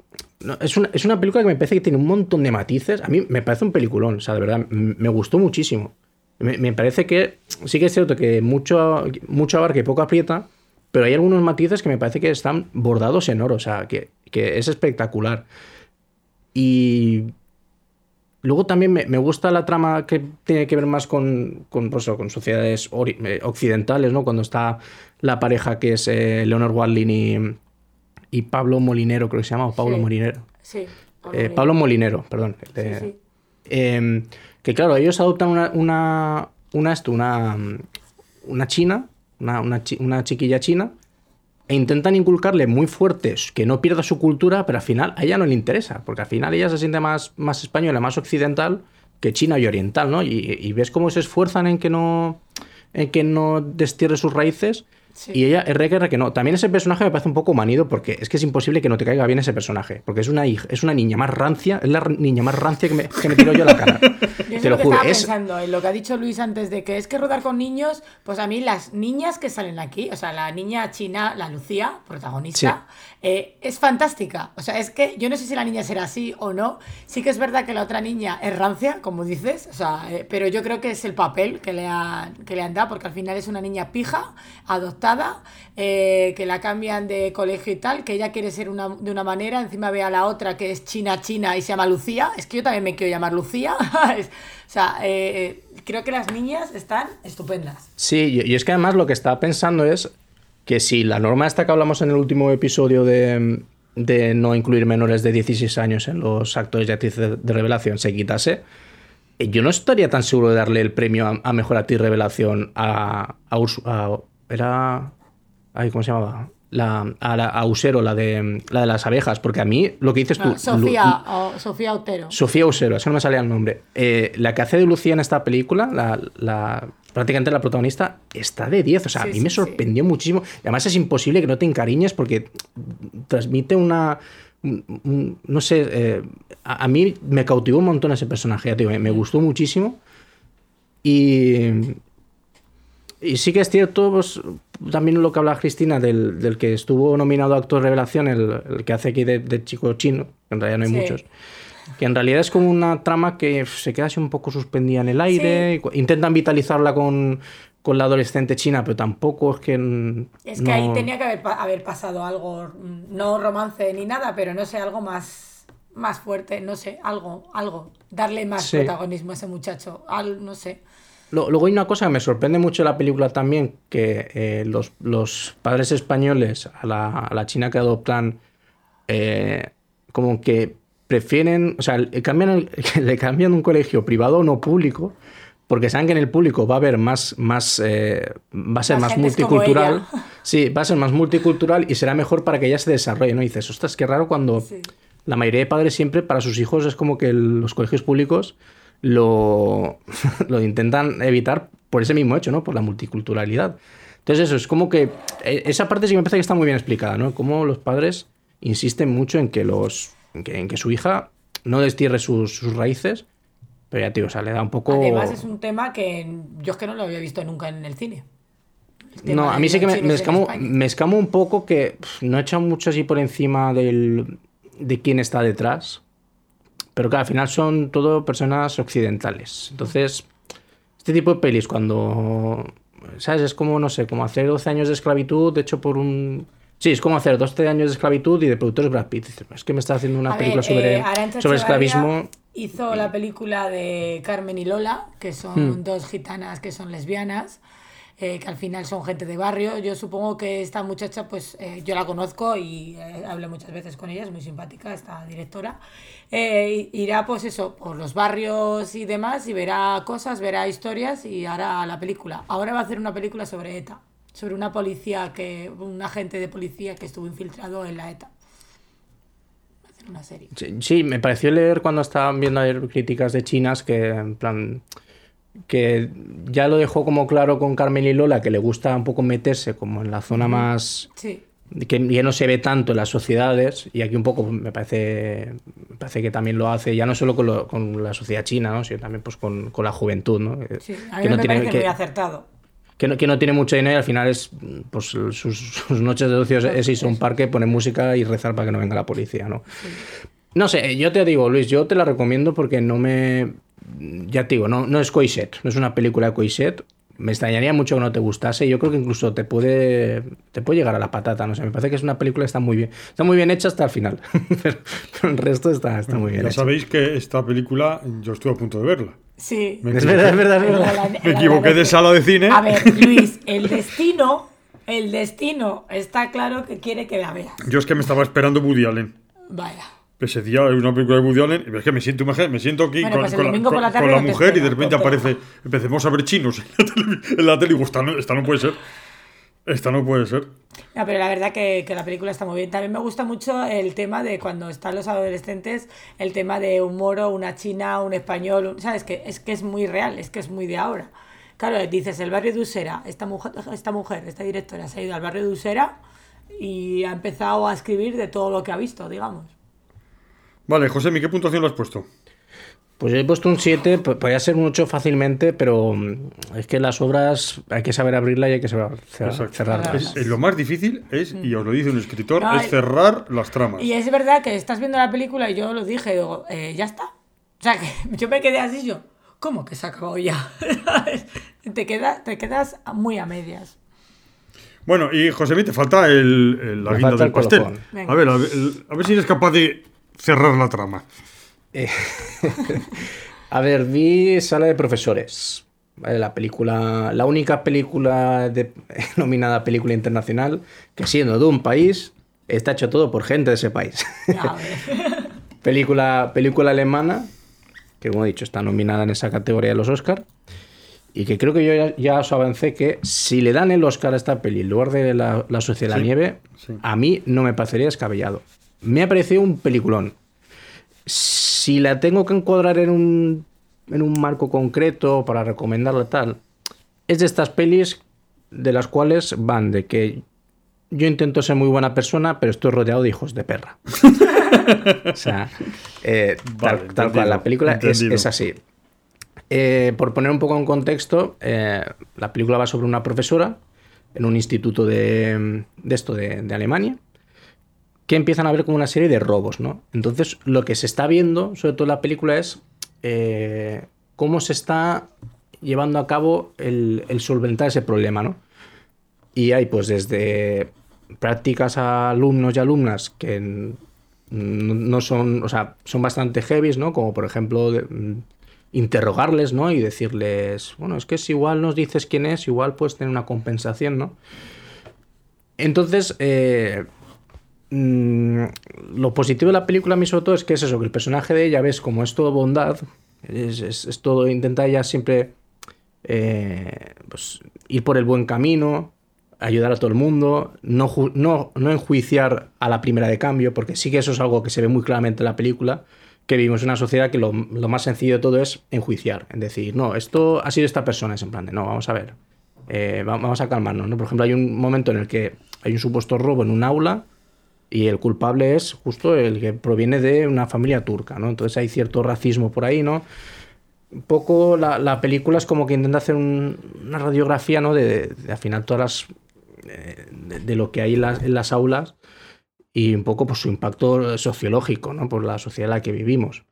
es, una, es una película que me parece que tiene un montón de matices. A mí me parece un peliculón, o sea, de verdad, me gustó muchísimo. Me, me parece que sí que es cierto que mucho, mucho abarca y poco aprieta, pero hay algunos matices que me parece que están bordados en oro, o sea, que, que es espectacular. Y luego también me, me gusta la trama que tiene que ver más con, con, pues, con sociedades eh, occidentales, ¿no? Cuando está la pareja que es eh, Leonor Watling y, y Pablo Molinero, creo que se llama, o Pablo Sí. Molinero. Sí. Eh, Pablo Molinero, perdón. Sí, Eh, sí. eh, que claro, ellos adoptan una, una, una, esto, una, una china, una, una, chi- una chiquilla china, e intentan inculcarle muy fuertes que no pierda su cultura, pero al final a ella no le interesa, porque al final ella se siente más, más española, más occidental que china y oriental, ¿no? Y, y ves cómo se esfuerzan en que no, en que no destierre sus raíces. Sí. Y ella, R que no. También ese personaje me parece un poco manido porque es que es imposible que no te caiga bien ese personaje. Porque es una hija, es una niña más rancia, es la niña más rancia que me, que me tiro yo a la cara. [LAUGHS] Yo te lo lo juro. estaba Es, pensando en lo que ha dicho Luis antes de que es que rodar con niños, pues a mí las niñas que salen aquí, o sea, la niña china, la Lucía, protagonista, eh, es fantástica. O sea, es que yo no sé si la niña será así o no. Sí que es verdad que la otra niña es rancia, como dices, o sea, eh, pero yo creo que es el papel que le, han, que le han dado, porque al final es una niña pija, adoptada, eh, que la cambian de colegio y tal, que ella quiere ser una, de una manera, encima ve a la otra que es china china y se llama Lucía. Es que yo también me quiero llamar Lucía. [LAUGHS] O sea, eh, eh, creo que las niñas están estupendas. sí, y, es que además lo que estaba pensando es que si la norma esta que hablamos en el último episodio de, de no incluir menores de 16 años en los actores y actrices de revelación se quitase, yo no estaría tan seguro de darle el premio a, mejor actriz revelación a, a, a- era ay, ¿cómo se llamaba? La, a, la, a Usero, la de, la de las abejas, porque a mí lo que dices tú... No, Sofía, o- Sofía Otero. Sofía Usero, es que no me salía el nombre. Eh, la que hace de Lucía en esta película, la, la- prácticamente la protagonista, está de 10. O sea, Sí, a mí sí, me sí. sorprendió muchísimo. Además es imposible que no te encariñes porque transmite una. un- un- No sé, eh, a, a mí me cautivó un montón ese personaje, ya te digo, me, me gustó muchísimo. Y. Y sí que es cierto, pues, también lo que habla Cristina del, del que estuvo nominado a actor revelación, el, el que hace aquí de, de chico chino, que en realidad no hay Sí. muchos, que en realidad es como una trama que se queda así un poco suspendida en el aire, cu- intentan vitalizarla con, con la adolescente china, pero tampoco es que... Es que no- ahí tenía que haber, haber pasado algo, no romance ni nada, pero no sé, algo más, más fuerte, no sé, algo, algo. Darle más Sí. protagonismo a ese muchacho, al, no sé. Luego hay una cosa que me sorprende mucho de la película también, que eh, los, los padres españoles a la, a la china que adoptan, eh, como que prefieren, o sea, le cambian, el- [LAUGHS] le cambian un colegio privado a uno público, porque saben que en el público va a haber más, más eh, va a ser Más multicultural. [LAUGHS] Sí, va a ser más multicultural y será mejor para que ella se desarrolle, ¿no? Y dices, ostras, qué raro cuando Sí. la mayoría de padres siempre para sus hijos es como que el- los colegios públicos lo, [LAUGHS] lo intentan evitar por ese mismo hecho, ¿no? Por la multiculturalidad. Entonces eso, es como que eh, esa parte sí me parece que está muy bien explicada, ¿no? Cómo los padres insisten mucho en que, los, en que, en que su hija no destierre sus, sus raíces, pero ya, tío, o sea, le da un poco... Además es un tema que yo es que no lo había visto nunca en el cine. El No, a mí sí que me, escamo, España. me escamo un poco que no he echado mucho así por encima del, de quién está detrás. Pero que al final son todo personas occidentales. Entonces, este tipo de pelis, cuando. ¿Sabes? Es como, no sé, como hacer 12 años de esclavitud hecho por un. Sí, es como hacer 12 años de esclavitud y de productores Brad Pitt. Es que me está haciendo una A ver, película sobre, eh, sobre esclavismo. Hizo la película de Carmen y Lola, que son Hmm. dos gitanas que son lesbianas, eh, que al final son gente de barrio. Yo supongo que esta muchacha, pues eh, yo la conozco y eh, hablé muchas veces con ella, es muy simpática esta directora. Eh, irá, pues eso, por los barrios y demás y verá cosas, verá historias y hará la película. Ahora va a hacer una película sobre ETA, sobre una policía que, un agente de policía que estuvo infiltrado en la ETA. Va a hacer una serie. Sí, sí, me pareció leer cuando estaban viendo críticas de chinas que, en plan, que ya lo dejó como claro con Carmen y Lola, que le gusta un poco meterse como en la zona más Sí. que ya no se ve tanto en las sociedades y aquí un poco me parece me parece que también lo hace ya no solo con, lo- con la sociedad china ¿no? sino también pues con, con la juventud ¿no? Que- Sí, a mí que no me tiene parece que, muy acertado. que no, que no tiene mucho dinero y al final es pues sus, sus noches de ocio es irse a un parque poner música y rezar para que no venga la policía ¿no? no sé yo te digo Luis yo te la recomiendo porque no me ya te digo no, no es Coiset no es una película de Coiset me extrañaría mucho que no te gustase. Yo creo que incluso te puede, te puede llegar a la patata. No sé, me parece que es una película que está muy bien. Está muy bien hecha hasta el final. [LAUGHS] pero, pero el resto está, está muy bien Ya hecha. sabéis que esta película yo estuve a punto de verla. Sí. Me Es verdad, es verdad, es la- la- Me equivoqué de sala de cine. A ver, Luis, el destino, el destino está claro que quiere que la veas. Yo es que me estaba esperando Woody Allen. Vaya. Ese día es una película de Woody Allen y es que me siento, me siento aquí Bueno, con, pues con la, con- mujer y de repente aparece, empecemos a ver chinos en la, tele- en la tele y digo, esta no, esta no puede ser. Esta no puede ser. No, pero la verdad que, que la película está muy bien. También me gusta mucho el tema de cuando están los adolescentes, el tema de un moro, una china, un español, un- ¿sabes? Que es que es muy real, es que es muy de ahora. Claro, dices, el barrio de Usera, esta mujer, esta mujer, esta directora se ha ido al barrio de Usera y ha empezado a escribir de todo lo que ha visto, digamos. Vale, José, ¿mi qué puntuación le has puesto? Pues yo he puesto un 7, po- podría ser un 8 fácilmente, pero mm, es que las obras hay que saber abrirla y hay que saber cerrarlas. Es- es lo más difícil es, y os lo dice un escritor, No, es cerrar las tramas. Y es verdad que estás viendo la película y yo lo dije, digo, eh, ya está. O sea, que [LAUGHS] yo me quedé así yo, ¿cómo que se ha acabado ya? [LAUGHS] Te, queda, te quedas muy a medias. Bueno, y José, te falta el, el- la Me guinda falta del el pastel. A ver, a ver, el- a ver si eres capaz de cerrar la trama. Eh, [LAUGHS] a ver, vi Sala de Profesores. ¿vale? La película, la única película de- [LAUGHS] nominada película internacional que siendo de un país está hecho todo por gente de ese país. [LAUGHS] Película, película alemana que como he dicho está nominada en esa categoría de los Oscar y que creo que yo ya, ya os avancé que si le dan el Oscar a esta peli en lugar de la, la Sociedad de la Nieve, sí. a mí no me parecería descabellado. Me ha parecido un peliculón. Si la tengo que encuadrar en un, en un marco concreto para recomendarla tal, es de estas pelis de las cuales van de que yo intento ser muy buena persona, pero estoy rodeado de hijos de perra. [LAUGHS] o sea, eh, tal, Vale, tal entendido, cual, la película es, así. Eh, por poner un poco en contexto, eh, la película va sobre una profesora en un instituto de, de esto de, de Alemania que empiezan a ver como una serie de robos, ¿no? Entonces, lo que se está viendo, sobre todo en la película, es eh, cómo se está llevando a cabo el, solventar ese problema, ¿no? Y hay, pues, desde prácticas a alumnos y alumnas que no son, o sea, son bastante heavies, ¿no? Como, por ejemplo, mm, interrogarles, ¿no? Y decirles, bueno, es que si igual nos dices quién es, igual puedes tener una compensación, ¿no? Entonces, eh, mm, lo positivo de la película, a mí sobre todo, es que es eso, que el personaje de ella ves como es todo bondad, es, es- todo, intenta ella siempre eh, pues, ir por el buen camino, ayudar a todo el mundo, no, no, no enjuiciar a la primera de cambio, porque sí que eso es algo que se ve muy claramente en la película, que vivimos en una sociedad que lo, lo más sencillo de todo es enjuiciar, en decir, no, esto ha sido esta persona, es en plan de, no, vamos a ver, eh, va- vamos a calmarnos, ¿no? Por ejemplo, hay un momento en el que hay un supuesto robo en un aula y el culpable es justo el que proviene de una familia turca, ¿no? Entonces hay cierto racismo por ahí, ¿no? Un poco la, la película es como que intenta hacer un- una radiografía, ¿no? De, de al final todas las... eh, De, lo que hay las, en las aulas y un poco pues, su impacto sociológico, ¿no? Por la sociedad en la que vivimos.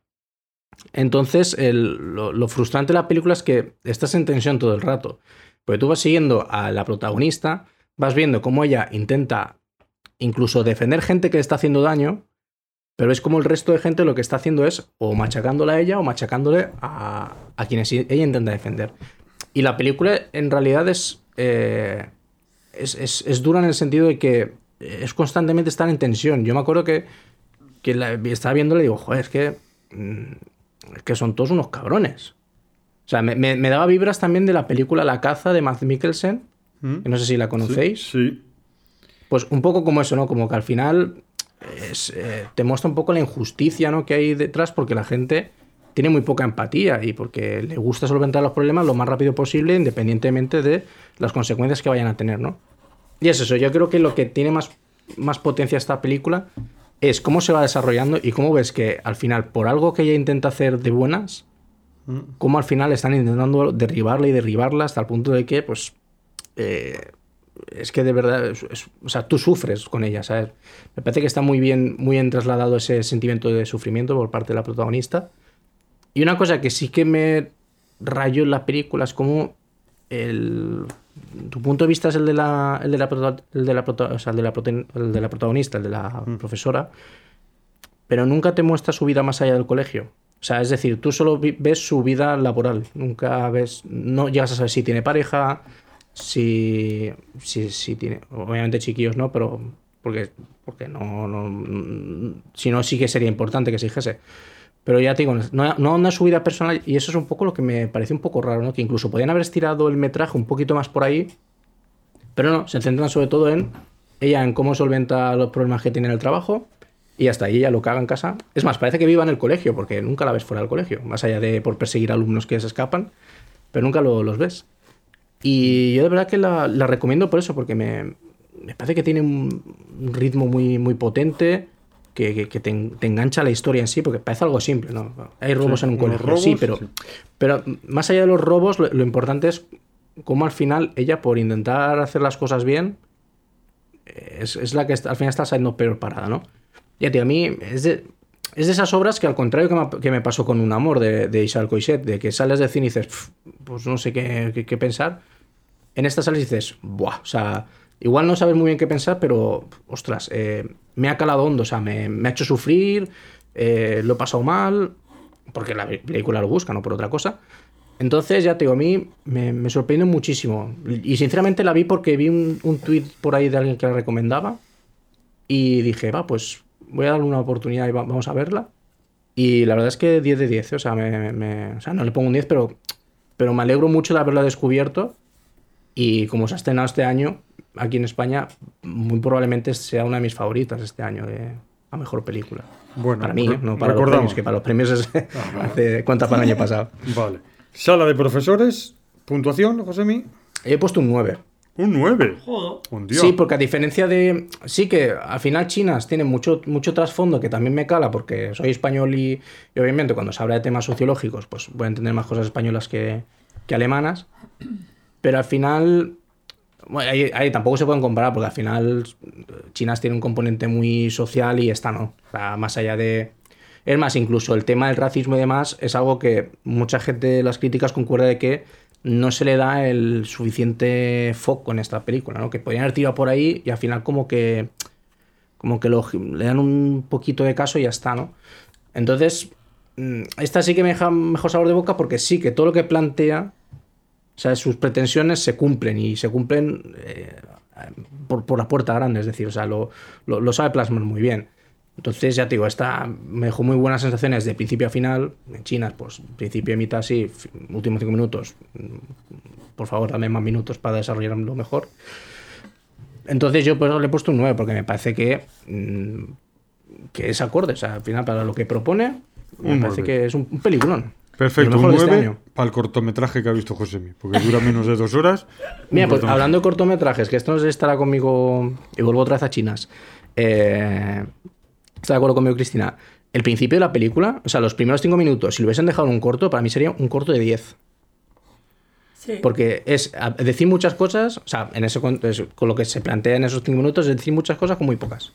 Entonces, el- lo, lo frustrante de la película es que estás en tensión todo el rato. Porque tú vas siguiendo a la protagonista, vas viendo cómo ella intenta incluso defender gente que le está haciendo daño, pero es como el resto de gente lo que está haciendo es o machacándola a ella o machacándole a, a quienes ella intenta defender. Y la película en realidad es, eh, es, es- es dura en el sentido de que es constantemente estar en tensión. Yo me acuerdo que, que la, estaba viéndola y digo, joder, es que, mm, es que son todos unos cabrones. O sea, me, me- me daba vibras también de la película La caza de Matt Mikkelsen, ¿Mm? que no sé si la conocéis. Sí. Pues un poco como eso, ¿no? Como que al final es, eh, te muestra un poco la injusticia ¿no? que hay detrás porque la gente tiene muy poca empatía y porque le gusta solventar los problemas lo más rápido posible independientemente de las consecuencias que vayan a tener, ¿no? Y es eso, yo creo que lo que tiene más, más potencia esta película es cómo se va desarrollando y cómo ves que al final, por algo que ella intenta hacer de buenas, cómo al final están intentando derribarla y derribarla hasta el punto de que, pues, eh, es que de verdad, es- es- o sea, tú sufres con ella, ¿sabes? Me parece que está muy bien, muy bien trasladado ese sentimiento de sufrimiento por parte de la protagonista. Y una cosa que sí que me rayó en la película es como el, tu punto de vista es el de la, el de la, prota- el de la, prota- o sea, el de la, prote- el de la protagonista, el de la profesora, pero nunca te muestra su vida más allá del colegio. O sea, es decir, tú solo ves su vida laboral, nunca ves, no llegas a saber si tiene pareja, si, si, si tiene, obviamente chiquillos no, pero porque, porque no, no, si no sí que sería importante que se dijese. Pero ya te digo, no, no una subida personal y eso es un poco lo que me parece un poco raro, ¿no? Que incluso podían haber estirado el metraje un poquito más por ahí, pero no, se centran sobre todo en ella, en cómo solventa los problemas que tiene en el trabajo y hasta ahí ella lo haga en casa. Es más, parece que viva en el colegio, porque nunca la ves fuera del colegio, más allá de por perseguir alumnos que se escapan, pero nunca lo- los ves. Y yo de verdad que la, la recomiendo por eso, porque me, me parece que tiene un, ritmo muy, muy potente, que, que- que te, en- te engancha la historia en sí, porque parece algo simple, ¿no? Hay robos Sí, en un colegio, sí, pero, sí. pero más allá de los robos, lo, lo importante es cómo al final ella, por intentar hacer las cosas bien, es, es la que al final está saliendo peor parada, ¿no? Ya, tío, a mí es de, es de esas obras que al contrario que me, que me pasó con Un Amor de, de Isabel Coixet, de que sales del cine y dices, "Pf, pues no sé qué, qué- qué pensar, en esta sales y dices, buah, o sea, igual no sabes muy bien qué pensar, pero, ostras, eh, me ha calado hondo, o sea, me, me ha hecho sufrir, eh, lo he pasado mal, porque la película lo busca, no por otra cosa. Entonces, ya te digo, a mí me, me sorprende muchísimo. Y sinceramente la vi porque vi un, un tuit por ahí de alguien que la recomendaba. Y dije, va, pues voy a darle una oportunidad y va- vamos a verla. Y la verdad es que 10 de 10, ¿eh? o sea, me, me- o sea, no le pongo un 10, pero, pero me alegro mucho de haberla descubierto. Y como se ha estrenado este año, aquí en España, muy probablemente sea una de mis favoritas este año de a mejor película. Bueno, para mí, no para los recordamos. premios, que para los premios es [LAUGHS] hace cuenta para el año pasado. Vale. Sala de profesores, puntuación, Josemi. He puesto un 9. Un 9. Joder. Un día. Sí, porque a diferencia de. Sí, que al final chinas tienen mucho, mucho trasfondo que también me cala porque soy español y, y obviamente cuando se habla de temas sociológicos, pues voy a entender más cosas españolas que, que alemanas. Pero al final. Bueno, ahí, ahí tampoco se pueden comparar porque al final chinas tiene un componente muy social y esta no. O sea, más allá de. Es más, incluso el tema del racismo y demás es algo que mucha gente de las críticas concuerda de que no se le da el suficiente foco en esta película, ¿no? Que podrían haber tirado por ahí y al final como que como que lo- le dan un poquito de caso y ya está, ¿no? Entonces, mm, esta sí que me deja mejor sabor de boca porque sí que todo lo que plantea, o sea, sus pretensiones se cumplen y se cumplen eh, por, por la puerta grande, es decir, o sea, lo, lo, lo sabe plasmar muy bien. Entonces, ya te digo, esta me dejó muy buenas sensaciones de principio a final. En China, pues principio y mitad sí, últimos cinco minutos. mm, Por favor, dame más minutos para desarrollarlo mejor. Entonces yo pues le he puesto un 9 porque me parece que, mm, que es acorde. O sea, al final para lo que propone, me Un parece 9. que es un, un peliculón. Perfecto, un de este 9 año. para el cortometraje que ha visto Josemi, porque dura menos de dos horas. [LAUGHS] Mira, pues hablando de cortometrajes, que esto no estará conmigo y vuelvo otra vez a chinas. Eh, está de acuerdo conmigo, Cristina. El principio de la película, o sea, los primeros cinco minutos, si lo hubiesen dejado en un corto, para mí sería un corto de 10. Sí. Porque es decir muchas cosas, o sea, en ese, con es- con lo que se plantea en esos cinco minutos, es decir muchas cosas con muy pocas.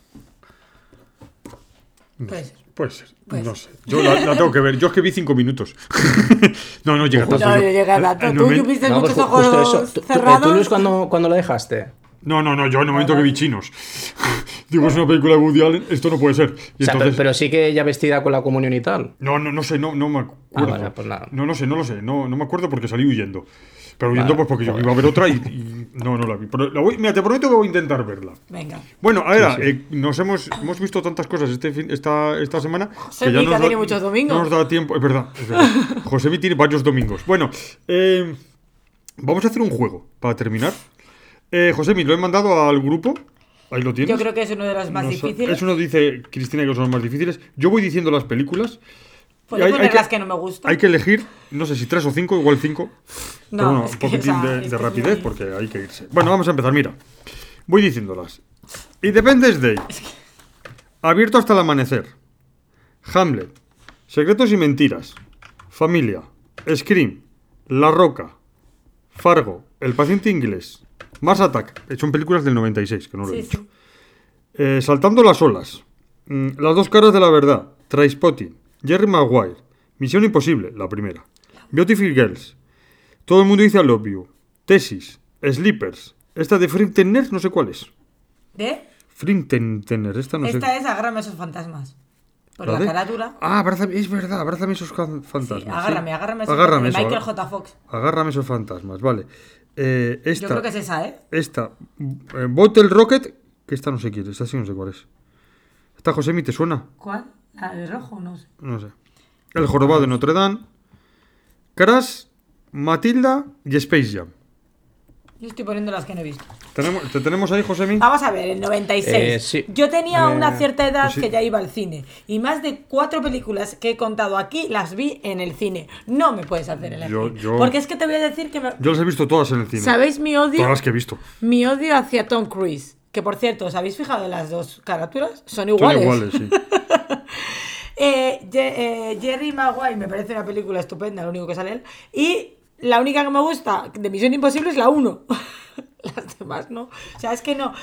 Puede ser. Puede ser, Pues- no sé. Yo la, la tengo que ver. Yo es que vi cinco minutos. [LAUGHS] no, no llega tanto. No, yo- yo llegué a tanto. Tú tuviste No, muchos pues ojos justo eso. ¿Tú, tú- cerrados. tú, Luis, cuando, cuando lo dejaste? No, no, no, yo en el momento que vi chinos. [LAUGHS] Digo, es una película de Woody Allen, esto no puede ser. Y O sea, entonces, pero, pero sí que ella vestida con la comunión y tal. No, no, no sé, no, no me acuerdo. Ah, vale, pues nada. No, no sé, no lo sé. No, no me acuerdo porque salí huyendo. Pero huyendo Vale, pues porque yo iba a ver otra y, [LAUGHS] y no, no la vi. Pero la voy- mira, te prometo que voy a intentar verla. Venga. Bueno, a ver, eh, nos hemos, hemos visto tantas cosas este fin- esta, esta semana Mica tiene muchos domingos. no nos da tiempo. Es verdad, es verdad. [LAUGHS] José tiene varios domingos. Bueno, eh, vamos a hacer un juego para terminar. Eh, José lo he mandado al grupo. Ahí lo tienes. Yo creo que es uno de los más difíciles. Eso nos dice Cristina que son los más difíciles. Yo voy diciendo las películas. Puedo Hay- poner hay las que no me gustan. Hay que elegir, no sé si tres o cinco, igual cinco. No, Pero bueno, es un que, poquitín o sea, de, es de que es rapidez muy- porque hay que irse. Bueno, vamos a empezar. Mira, voy diciéndolas. Independence Day. [LAUGHS] Abierto hasta el amanecer. Hamlet. Secretos y mentiras. Familia. Scream. La Roca. Fargo. El paciente inglés. Mars Attack. Son películas del 96, que no lo he Sí, dicho. sí. Eh, Saltando las olas. Mm, las dos caras de la verdad. Trainspotting. Jerry Maguire. Misión Imposible, la primera. Beautiful Girls. Todo el mundo dice I love you. Tesis, Sleepers. Esta de Frintener, no sé cuál es. ¿De? Frintener, esta no Esta sé. es Agárrame a esos fantasmas. Por ¿La la carátula. Ah, abrázame, es verdad, abrázame esos fan- fantasmas. Sí, sí. agárrame, agárrame a esos Agárrame fantasmas. Michael J. Fox. Agárrame esos fantasmas, vale. Eh, esta, Yo creo que es esa, ¿eh? esta, eh, Bottle Rocket, que esta no sé quién, esta sí no sé cuál es. ¿Esta Josemi te suena? ¿Cuál? La de rojo, no sé. No sé. El jorobado de Notre Dame, Crash, Matilda y Space Jam. Yo estoy poniendo las que no he visto. ¿Tenemos, ¿Te tenemos ahí, Josemi? Vamos a ver, el 96. Eh, sí. Yo tenía Eh, una cierta edad pues sí. que ya iba al cine. Y más de cuatro películas que he contado aquí las vi en el cine. No me puedes hacer elegir. Yo- yo- Porque es que te voy a decir que me... Yo las he visto todas en el cine. ¿Sabéis mi odio? Todas las que he visto. Mi odio hacia Tom Cruise. Que por cierto, ¿os habéis fijado en las dos carátulas? Son Son iguales. iguales, sí. [LAUGHS] Eh, eh, Jerry Maguire me parece una película estupenda, lo único que sale él. Y la única que me gusta de Misión Imposible es la 1. [LAUGHS] Las demás no. O sea, es que no.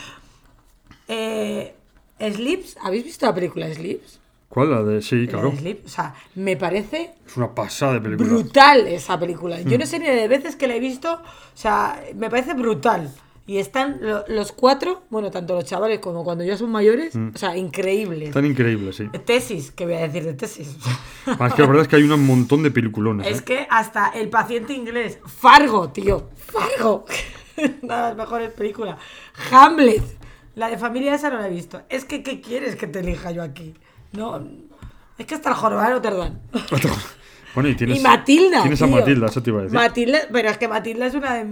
Eh, Sleeps, ¿habéis visto la película Sleeps? ¿Cuál? La de. Sí, La claro. de Sleep. O sea, me parece Es una pasada de película. brutal esa película. Yo Mm. no sé ni de veces que la he visto. O sea, me parece brutal. Y están lo- los cuatro, bueno, tanto los chavales como cuando ya son mayores, o sea, increíbles. Tan increíble, sí. Tesis, ¿qué voy a decir de tesis? [LAUGHS] Es que la verdad es que hay un montón de peliculones. Es ¿eh? que hasta el paciente inglés, Fargo, tío, Fargo, [LAUGHS] una de las mejores películas. Hamlet, la de familia esa no la he visto. Es que, ¿qué quieres que te elija yo aquí? No, es que hasta el jorobado de Notre Dame. [LAUGHS] Bueno, y tienes. y Matilda. Tienes a. Matilda, eso te iba a decir. Matilda, pero es que Matilda es una de.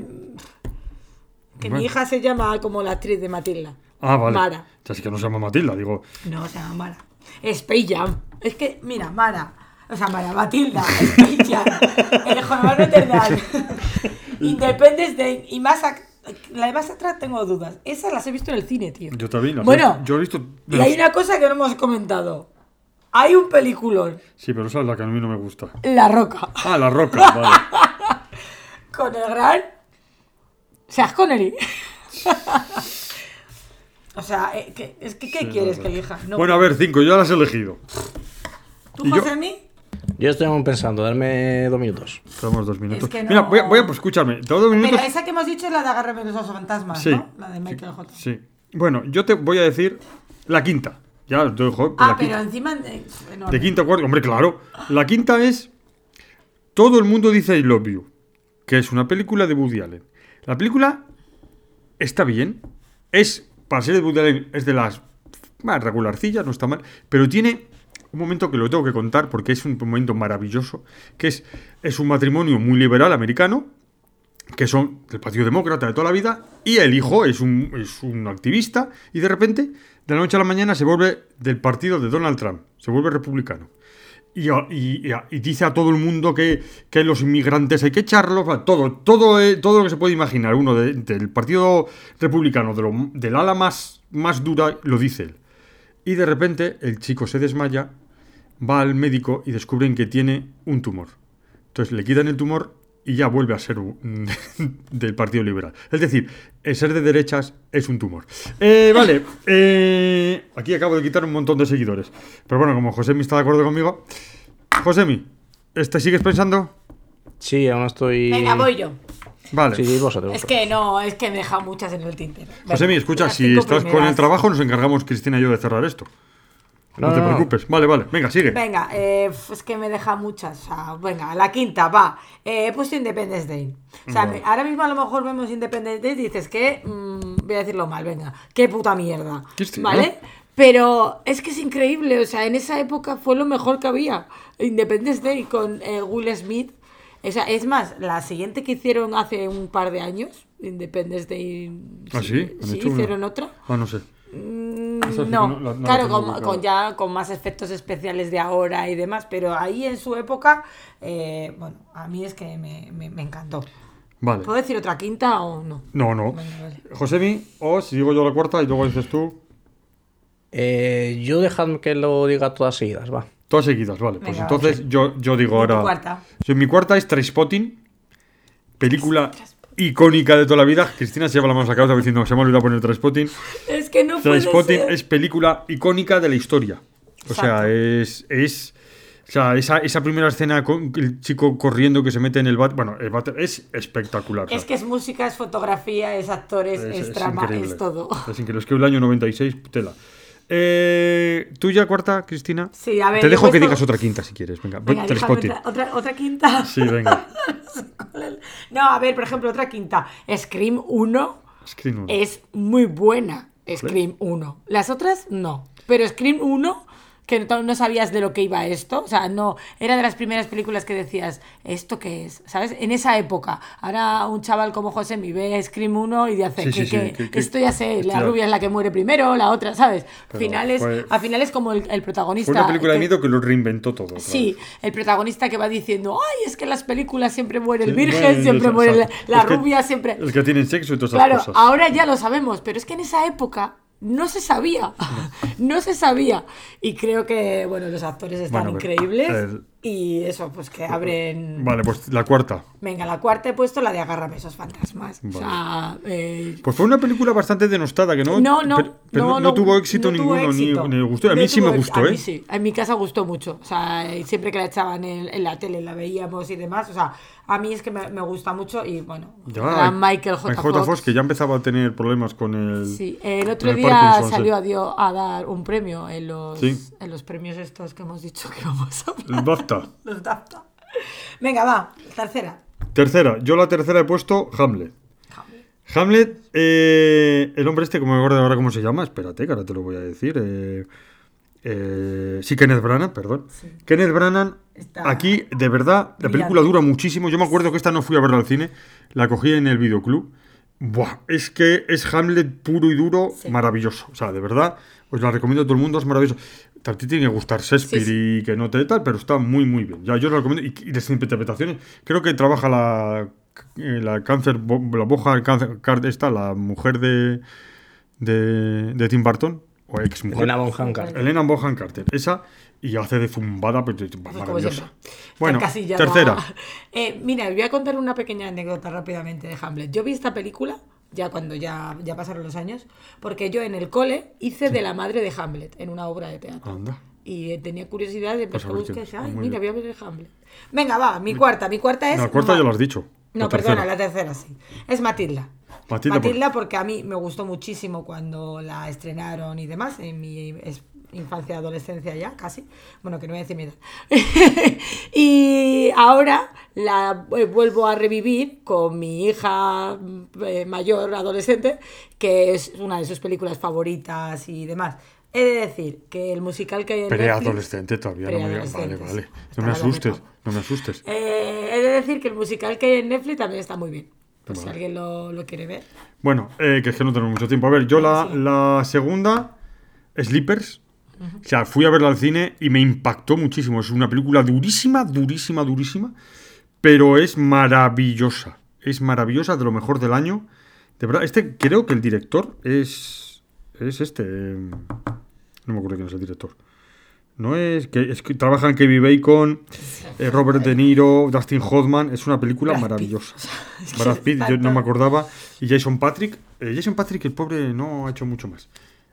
Que Bueno. mi hija se llama como la actriz de Matilda. ah, vale. Mara. Ya es que no se llama Matilda, digo. No, se llama Mara. Space Jam. Es que, mira, Mara. O sea, Mara Matilda. Space Jam. [LAUGHS] El jorobado Dame. Independence Day. Y más. La de más atrás tengo dudas. Esas las he visto en el cine, tío. Yo también. las he Bueno, visto- yo he visto. y hay una cosa que no hemos comentado. Hay un peliculón, Sí, pero esa es la que a mí no me gusta. La Roca, Ah, La Roca, [LAUGHS] vale. con el gran Seas Connery. [LAUGHS] o sea, eh, ¿qué, es que, ¿qué Sí, quieres no, que elija? No. Bueno, a ver, cinco, yo ya las he elegido. ¿Tú, José, a mí? Yo estoy pensando, darme dos minutos. Tenemos dos minutos. Es que Mira, voy a, voy a- pues, doy dos minutos. Pero esa que hemos dicho es la de Agárrame los osos fantasmas, Sí. ¿no? La de Michael J. Sí. Bueno, yo te voy a decir la quinta. Ya os dejo. Ah, la pero quinta. encima. De quinta cuarta, hombre, claro. La quinta es Todo el mundo dice I love you, que es una película de Woody Allen. La película está bien, es, para ser de Woody es de las más regularcillas, no está mal, pero tiene un momento que lo tengo que contar porque es un momento maravilloso, que es, es un matrimonio muy liberal americano, que son del Partido Demócrata de toda la vida, y el hijo es un, es un activista, y de repente, de la noche a la mañana, se vuelve del partido de Donald Trump, se vuelve republicano. Y, dice a todo el mundo que, que los inmigrantes hay que echarlos, todo, todo, eh, todo lo que se puede imaginar, uno de- del Partido Republicano, de del ala más, más dura, lo dice él. Y de repente el chico se desmaya, va al médico y descubren que tiene un tumor. Entonces le quitan el tumor y ya vuelve a ser [LAUGHS] del Partido Liberal. Es decir, el ser de derechas es un tumor. Eh, vale, eh, aquí acabo de quitar un montón de seguidores. Pero bueno, como Josemi está de acuerdo conmigo. Josemi, ¿este sigues pensando? Sí, aún estoy. Venga, voy yo. Vale. Sí, vosotros. Es que no, es que me deja muchas en el tintero. Josemi, escucha, si estás con el trabajo, nos encargamos Cristina y yo de cerrar esto. No, No, te preocupes. Vale, vale. Venga, sigue. Venga, eh, es que me deja muchas. O sea, venga, la quinta, va. Eh, he puesto Independence Day. O sea, Vale. ahora mismo a lo mejor vemos Independence Day y dices que. mm, voy a decirlo mal, venga. Qué puta mierda. ¿Qué estoy- ¿Vale? Pero es que es increíble. O sea, en esa época fue lo mejor que había. Independence Day con eh, Will Smith. Esa, es más, la siguiente que hicieron hace un par de años, Independence Day. ¿Ah, sí? ¿Han Sí, una? hicieron otra. Ah, no sé. Mm, que No, no- la- no la claro, con, ya con más efectos especiales de ahora y demás, pero ahí en su época, eh, bueno, a mí es que me, me- me encantó. Vale. ¿Puedo decir otra quinta o no? No, no. Venga, vale. Josemi, o si digo yo la cuarta y luego dices tú. Eh, yo dejadme que lo diga todas seguidas, va. Todas seguidas, vale. Pues Venga, entonces yo, yo digo ¿Y tu ahora. cuarta? Sí, mi cuarta es Trainspotting, película icónica de toda la vida. Cristina se lleva la mano a la cabeza diciendo se me ha olvidado poner Trainspotting. Es que no es película icónica de la historia. O sea, es, es O sea, esa, esa primera escena con el chico corriendo que se mete en el bat. Bueno, el váter es espectacular. o sea, Es que es música, es fotografía, es actores, es, trama, increíble. es todo. Es increíble. Es que el año 96, tela. Eh, ¿Tuya cuarta, Cristina? Sí, a ver, Te dejo que digas otra quinta si quieres. Venga, Venga, otra, otra, otra quinta. Sí, venga. [LAUGHS] No, a ver, por ejemplo, otra quinta. Scream 1 Screen uno. es muy buena. Scream 1. Las otras, no. Pero Scream 1, que no, no sabías de lo que iba esto. O sea, no. Era de las primeras películas que decías, ¿esto qué es? ¿Sabes? En esa época. Ahora un chaval como José me ve Scream 1 y dice, Sí, que, sí, que que- que- esto ya sé, la claro. rubia es la que muere primero, la otra, ¿sabes? Finales, fue- a finales como el, el protagonista. Fue una película de que- miedo que lo reinventó todo. Sí, vez. el protagonista que va diciendo, ay, es que en las películas siempre muere el virgen, bueno, siempre muere la, la Es que- rubia, siempre... Es que tienen sexo y todas esas Claro, cosas. ahora ya lo sabemos, pero es que en esa época no se sabía, [LAUGHS] no se sabía. Y creo que, bueno, los actores están Bueno, increíbles el- y eso, pues que abren... Vale, pues la cuarta. Venga, la cuarta he puesto la de Agárrame esos fantasmas. O sea, eh, Pues fue una película bastante denostada, que no, no, no, pero- pero no, no tuvo éxito no tuvo ninguno, ni- éxito. Ni, le gustó. A mí sí tuvo me gustó, a ¿eh? mí sí, en mi casa gustó mucho. O sea, siempre que la echaban en, en la tele, la veíamos y demás. O sea, a mí es que me, me gusta mucho y bueno, Ya, era Michael J. J. Fox. que ya empezaba a tener problemas con el. Sí, el otro el día Parkinson, sí. salió a, dio- a dar un premio en los, Sí. en los premios estos que hemos dicho que vamos a hablar. El BAFTA. Venga, va, tercera. Tercera, yo la tercera he puesto Hamlet. Hamlet, eh, el hombre este, como me acuerdo ahora cómo se llama, espérate, que ahora te lo voy a decir. eh, eh, sí, Kenneth Branagh, perdón. Kenneth Branagh, Está aquí, de verdad, la película dura muchísimo. Yo me acuerdo que esta no fui a verla al cine, la cogí en el videoclub. Buah, es que es Hamlet puro y duro, Sí. maravilloso. O sea, de verdad, os la recomiendo a todo el mundo, es maravilloso. A ti tiene que gustar Shakespeare Sí, y que no te tal, pero está muy, muy bien. Ya, yo lo recomiendo. Y, y las interpretaciones, creo que trabaja la, eh, la cáncer, bo- la boja cáncer, esta, la mujer de, de, de Tim Burton, o ex mujer. Elena Bonham Carter. Elena Bonham Carter, esa, y hace de zumbada, pues, como maravillosa. Bueno, tercera. [LAUGHS] Eh, mira, voy a contar una pequeña anécdota rápidamente de Hamlet. Yo vi esta película ya cuando ya, ya pasaron los años, porque yo en el cole hice de la madre de Hamlet en una obra de teatro. Anda. Y eh, tenía curiosidad de Pues buscar. Ay, mira, voy a ver el Hamlet. Venga, va, mi cuarta. Mi cuarta es. La cuarta Ma- ya lo has dicho. No, La perdona, tercera. la tercera sí. Es Matilda. Matilda, Matilda, porque a mí me gustó muchísimo cuando la estrenaron y demás, en mi infancia, adolescencia ya, casi. Bueno, que no voy a decir mi edad. [LAUGHS] y ahora la eh, vuelvo a revivir con mi hija eh, mayor, adolescente, que es una de sus películas favoritas y demás. He de decir que el musical que hay en Netflix- Preadolescente todavía, no me. Vale, vale. No me asustes, no me asustes. Eh, he de decir que el musical que hay en Netflix también está muy bien. Por si Vale. alguien lo, lo quiere ver. Bueno, eh, que es que no tenemos mucho tiempo. A ver, yo la, la segunda, Sleepers. O sea, fui a verla al cine y me impactó muchísimo. Es una película durísima, durísima, durísima. Pero es maravillosa. Es maravillosa, de lo mejor del año. De verdad, este creo que el director es. Es este. eh, No me acuerdo quién es el director. No es que, es que trabajan Kevin Bacon, eh, Robert De Niro, Dustin Hoffman. Es una película Brad Pitt. maravillosa. [LAUGHS] Es que Brad Pitt, yo no me acordaba. Y Jason Patrick. Eh, Jason Patrick, el pobre, no ha hecho mucho más.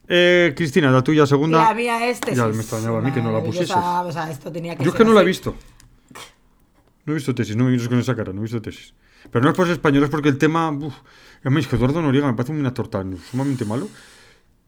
Eh, Cristina, la tuya segunda. La mía es Tesis. Ya me extrañaba a mí que no la pusieses. O sea, esto tenía que Yo es que no la he así. visto. No he visto tesis, no me mires con esa cara, no he visto tesis. Pero no es por ser español, es porque el tema. Uf, es que Eduardo Noriega me parece un actor tan sumamente malo.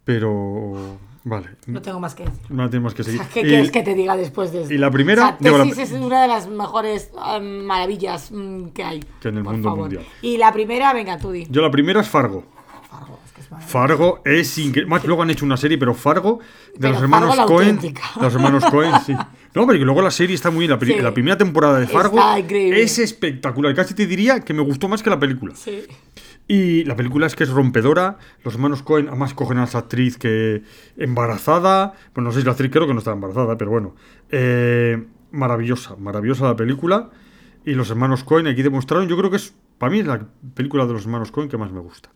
Pero. Vale. No tengo más que decir. No tenemos que O seguir. sea, ¿Qué Y- quieres que te diga después de esto? y la primera- O sea, digo, la- es una de las mejores em, maravillas mm, que hay. Que en el mundo favor. mundial. Y la primera, venga, tú di. Yo la primera es Fargo. Fargo, es que es maravilloso. Fargo es increíble. Más luego han hecho una serie, pero Fargo de Pero los hermanos Fargo Cohen. auténtica. Los hermanos Cohen, sí. [LAUGHS] No, pero que luego la serie está muy bien. La, Sí. la primera temporada de Fargo es espectacular. Casi te diría que me gustó más que la película. Sí. Y la película es que es rompedora. Los hermanos Cohen, además, cogen a esa actriz que embarazada. Bueno, no sé si la actriz creo que no estaba embarazada, pero bueno. Eh, maravillosa, maravillosa la película. Y los hermanos Cohen aquí demostraron, yo creo que es, para mí, es la película de los hermanos Cohen que más me gusta.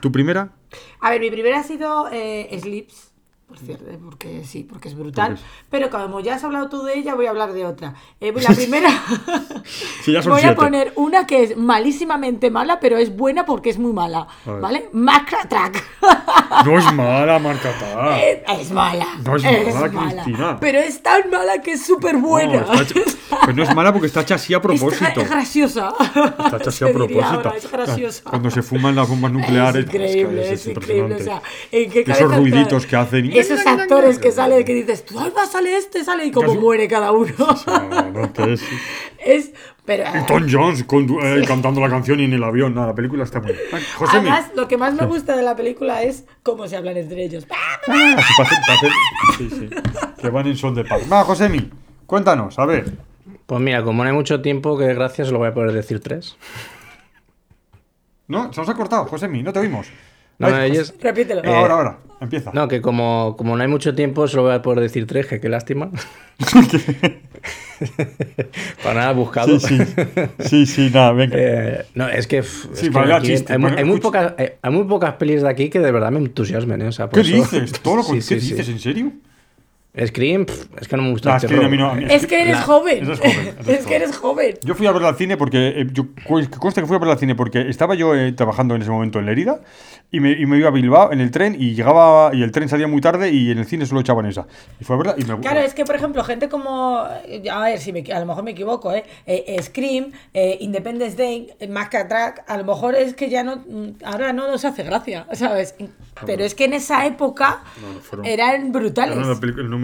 ¿Tu primera? A ver, mi primera ha sido eh, Sleeps, por cierto, eh, porque sí, porque es brutal. Porque es- Pero como ya has hablado tú de ella, voy a hablar de otra. Eh, la primera, [LAUGHS] Sí, ya son Voy siete. a poner una que es malísimamente mala, pero es buena porque es muy mala. ¿Vale? Macra Track. [LAUGHS] No es mala, Marca Ta. Es, es mala. No es mala, Cristina. Pero es tan mala que es súper buena. No, está hecha- Pues no es mala porque está hecha así a [LAUGHS] propósito. Está- es graciosa. Está hecha así a propósito. ahora, es graciosa. Cuando se fuman las bombas nucleares. Es increíble, es, increíble. O sea, ¿en qué Esos ruiditos entra- que hacen. Esos actores que salen que dices, tú, ay, va, sale este, sale, y como Casi- muere cada uno. [LAUGHS] Es-. Pero. Y Tom Jones condu- eh, cantando la canción y en el avión. No, la película está muy Josemi. Además, lo que más me gusta de la película es cómo se hablan entre ellos. Ah, sí, sí. Que van en son de paz. Va, Josemi, cuéntanos, a ver. Pues mira, como no hay mucho tiempo, que gracias lo voy a poder decir tres. No, se nos ha cortado, Josemi, no te oímos. No, Jos- oyes? Repítelo. No, ahora, ahora, empieza. No, que como, como no hay mucho tiempo, solo voy a poder decir tres, que qué lástima. [LAUGHS] Para nada buscado. Sí, sí. Sí, sí, nada, venga. Eh, no, es que, es Sí, que aquí chiste. hay, muy escucha. pocas, hay, hay muy pocas pelis de aquí que de verdad me entusiasmen. ¿eh? O sea, por ¿Qué eso- dices? [LAUGHS] ¿Todo lo Sí, ¿Qué sí, sí. dices? ¿En serio? Scream, pff, es que no me gusta No, es que terror. a mí no. a mí- Es que eres La- joven. Eres joven, es joven. que eres joven. Yo fui a verla al cine porque. eh, yo, que conste que fui a verla al cine porque estaba yo eh, trabajando en ese momento en Lérida y me, y me iba a Bilbao en el tren y llegaba. Y el tren salía muy tarde y en el cine solo echaban esa. Y fui a verla y me Claro, es que, por ejemplo, gente como. A ver, si me, a lo mejor me equivoco, ¿eh? Eh, eh, Scream, eh, Independence Day, eh, Maca Track, a lo mejor es que ya no. mm, Ahora no nos hace gracia, ¿sabes? Pero es que en esa época No, no, fueron- eran brutales. Era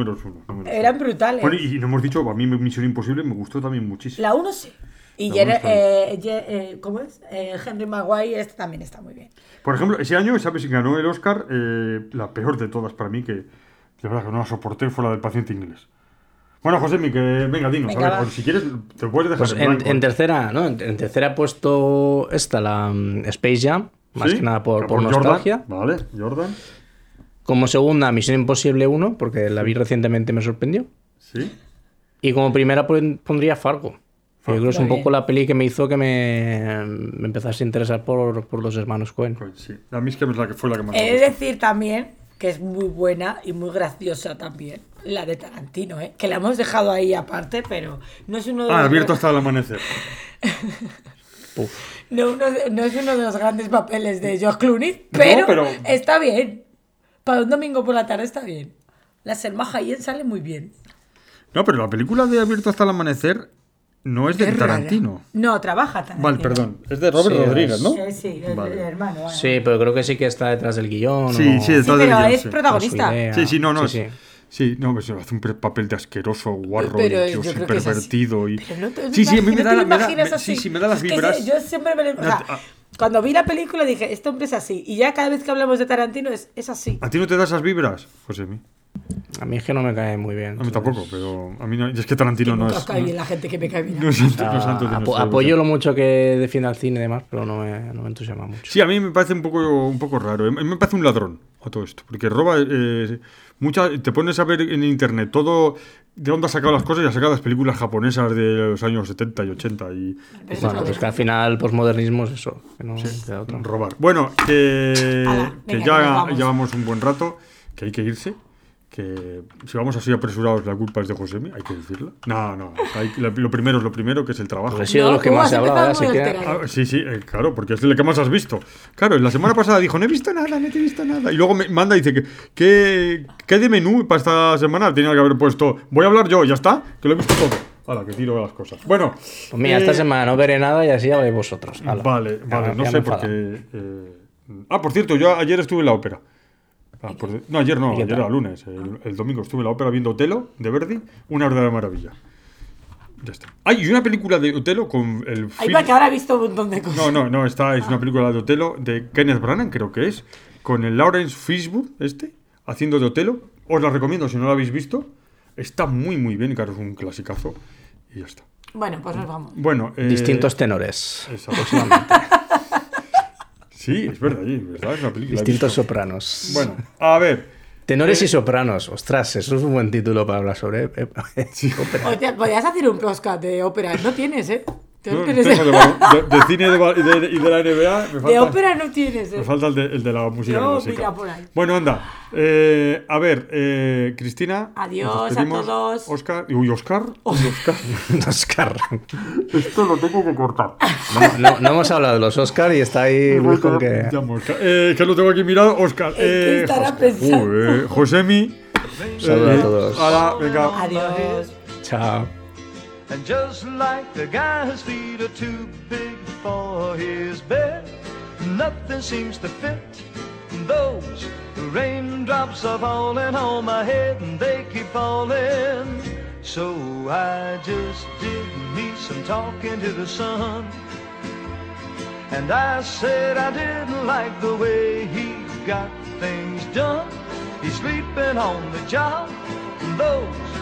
la película- el número es uno. número Eran uno. brutales. Bueno, y no hemos dicho, a mí Misión Imposible me gustó también muchísimo. La 1 sí. Y La bien. eh, eh, ¿Cómo es? Eh, Henry Maguire, este también está muy bien. Por ejemplo, ese año, ¿sabes ganó el Oscar? Eh, la peor de todas para mí, que de verdad que no la soporté, fue la del paciente inglés. Bueno, José, que venga, dinos, Venga, a ver, pues, si quieres, te puedes dejar Pues en en, en tercera, ¿no? En, en tercera he puesto esta, la mm, Space Jam, más ¿Sí? que nada por, por Jordan. nostalgia. Vale, Jordan. Como segunda, Misión Imposible 1, porque la vi recientemente y me sorprendió. Sí. Y como primera pon- pondría Fargo. Yo creo que es un poco la peli que me hizo que me, me empezase a interesar por, por los hermanos Cohen. Sí. A mí es que es la que fue la que más He de decir también que es muy buena y muy graciosa también. La de Tarantino, ¿eh? Que la hemos dejado ahí aparte, pero no es uno de Ah, los abierto hasta el amanecer. [LAUGHS] no, no es uno de los grandes papeles de George Clooney, pero, pero- está bien. Para un domingo por la tarde está bien. La Selma Hayek sale muy bien. No, pero la película de Abierto hasta el amanecer no es de Es rara. Tarantino. No, trabaja Tarantino. Vale, perdón. Es de Robert Sí, Rodríguez, ¿no? Sí, el, Vale. el hermano. bueno. Sí, pero creo que sí que está detrás del guion. Sí, o- sí, Sí, detrás del pero guion, es sí. protagonista. Sí, sí, no, no. Sí, es- sí. Sí, no, pues hace un papel de asqueroso, guarro, Pero y así. pervertido. Y... Pero no te- sí, sí, a mí me da, me da- me- sí, sí, me da las Es que vibras. yo siempre me lo- o sea, ah. Cuando vi la película dije, este hombre es así. Y ya cada vez que hablamos de Tarantino es, es así. ¿A ti no te da esas vibras, José? A mí A mí es que no me cae muy bien. A mí tampoco, pero a mí no. y es que Tarantino Que no es. cae bien la gente que me cae bien. No es Ah, no es santo de apo- apoyo lo mucho que defiende al cine y demás, pero no me, no me entusiasma mucho. Sí, a mí me parece un poco, un poco raro. A mí me parece un ladrón a todo esto. Porque roba. eh, mucha, te pones a ver en internet todo. ¿De dónde ha sacado las cosas? Y ha sacado las películas japonesas de los años 70 y 80. Y. Bueno, pues es que al final el posmodernismo es eso, que no queda otra. robar. Bueno, que, ya vamos. llevamos un buen rato, que hay que irse. Que si vamos así apresurados, la culpa es de Josemi, hay que decirlo. No, no, hay- lo primero es lo primero, que es el trabajo. Pues he sido de No, los que más hablado, empezado así que... Ah, sí, sí, eh, claro, porque es el que más has visto. Claro, la semana pasada dijo, no he visto nada, no te he visto nada. Y luego me manda y dice, que ¿qué, qué de menú para esta semana? Tenía que haber puesto, voy a hablar yo, ya está, que lo he visto todo. Hala, que tiro las cosas. Bueno. Pues mira, eh, esta semana no veré nada y así habléis vosotros. Hala. Vale, Ya vale, me- no ya sé porque... enfada. eh, ah, por cierto, yo ayer estuve en la ópera. Ah, por de- no, ayer no, ¿Y qué ayer era lunes. El, el domingo estuve en la ópera viendo Otelo, de Verdi, una verdadera maravilla. Ya está. Hay y una película de Otelo con el Ahí va que ahora he visto un montón de cosas. no, no, no, esta es una película de Otelo de Kenneth Branagh, creo que es, con el Lawrence Fishburne, este, haciendo de Otelo. Os la recomiendo si no la habéis visto. Está muy, muy bien, claro, es un clasicazo. Y ya está. Bueno, pues nos vamos. Bueno, eh, Distintos tenores. esa- [LAUGHS] sí, es verdad, sí, es verdad, es una película. Distintos sopranos. Bueno, a ver. Tenores eh, y sopranos. Ostras, eso es un buen título para hablar sobre. eh, [LAUGHS] ópera. Oye, podrías hacer un podcast de ópera. No tienes, ¿eh? ¿Qué No, tienes tengo de, [LAUGHS] balon- de- de cine y de, y de la NBA. Me falta, De ópera no tienes, ¿eh? me falta el, de, el de la música No, clásica. mira por ahí. Bueno, anda. Eh, a ver, eh, Cristina. Adiós a todos. Oscar. Uy, Oscar. Uy, Oscar. Oscar. [LAUGHS] Esto lo tengo que cortar. No, no- no hemos hablado de los Oscar y está ahí Luis con que. Llamo Oscar. Eh, que lo tengo aquí mirado. Oscar. ¿En qué Eh, estará Oscar. pensando? Josemi. Saludos Eh, a todos. Hala, venga. Adiós. Chao. And just like the whose feet are too big for his bed, nothing seems to fit. Those The raindrops are falling on my head and they keep falling. So I just did me some talking to the sun. And I said I didn't like the way he got things done. He's sleeping on the job. Those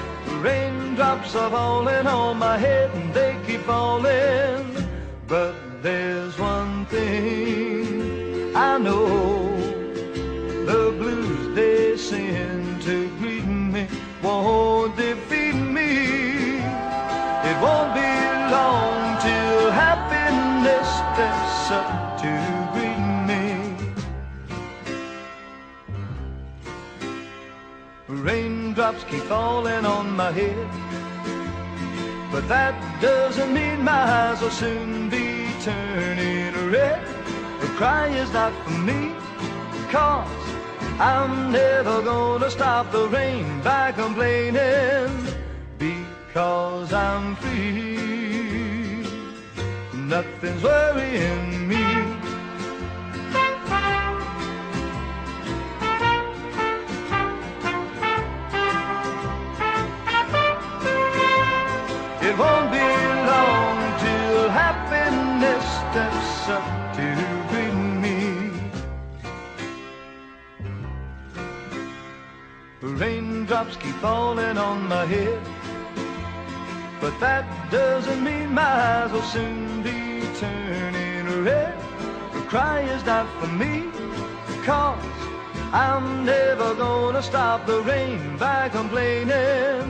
raindrops are falling on my head and they keep falling. But there's one thing I know. The blues they send to greet me won't defeat Raindrops keep falling on my head, but that doesn't mean my eyes will soon be turning red. The cry is not for me, cause I'm never gonna stop the rain by complaining because I'm free. Nothing's worrying me. It won't be long till happiness steps up to greet me. The Raindrops keep falling on my head, but that doesn't mean my eyes will soon be turning red. The cry is not for me, cause I'm never gonna stop the rain by complaining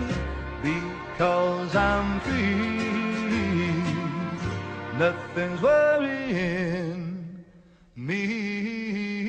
because I'm free. Nothing's worrying me.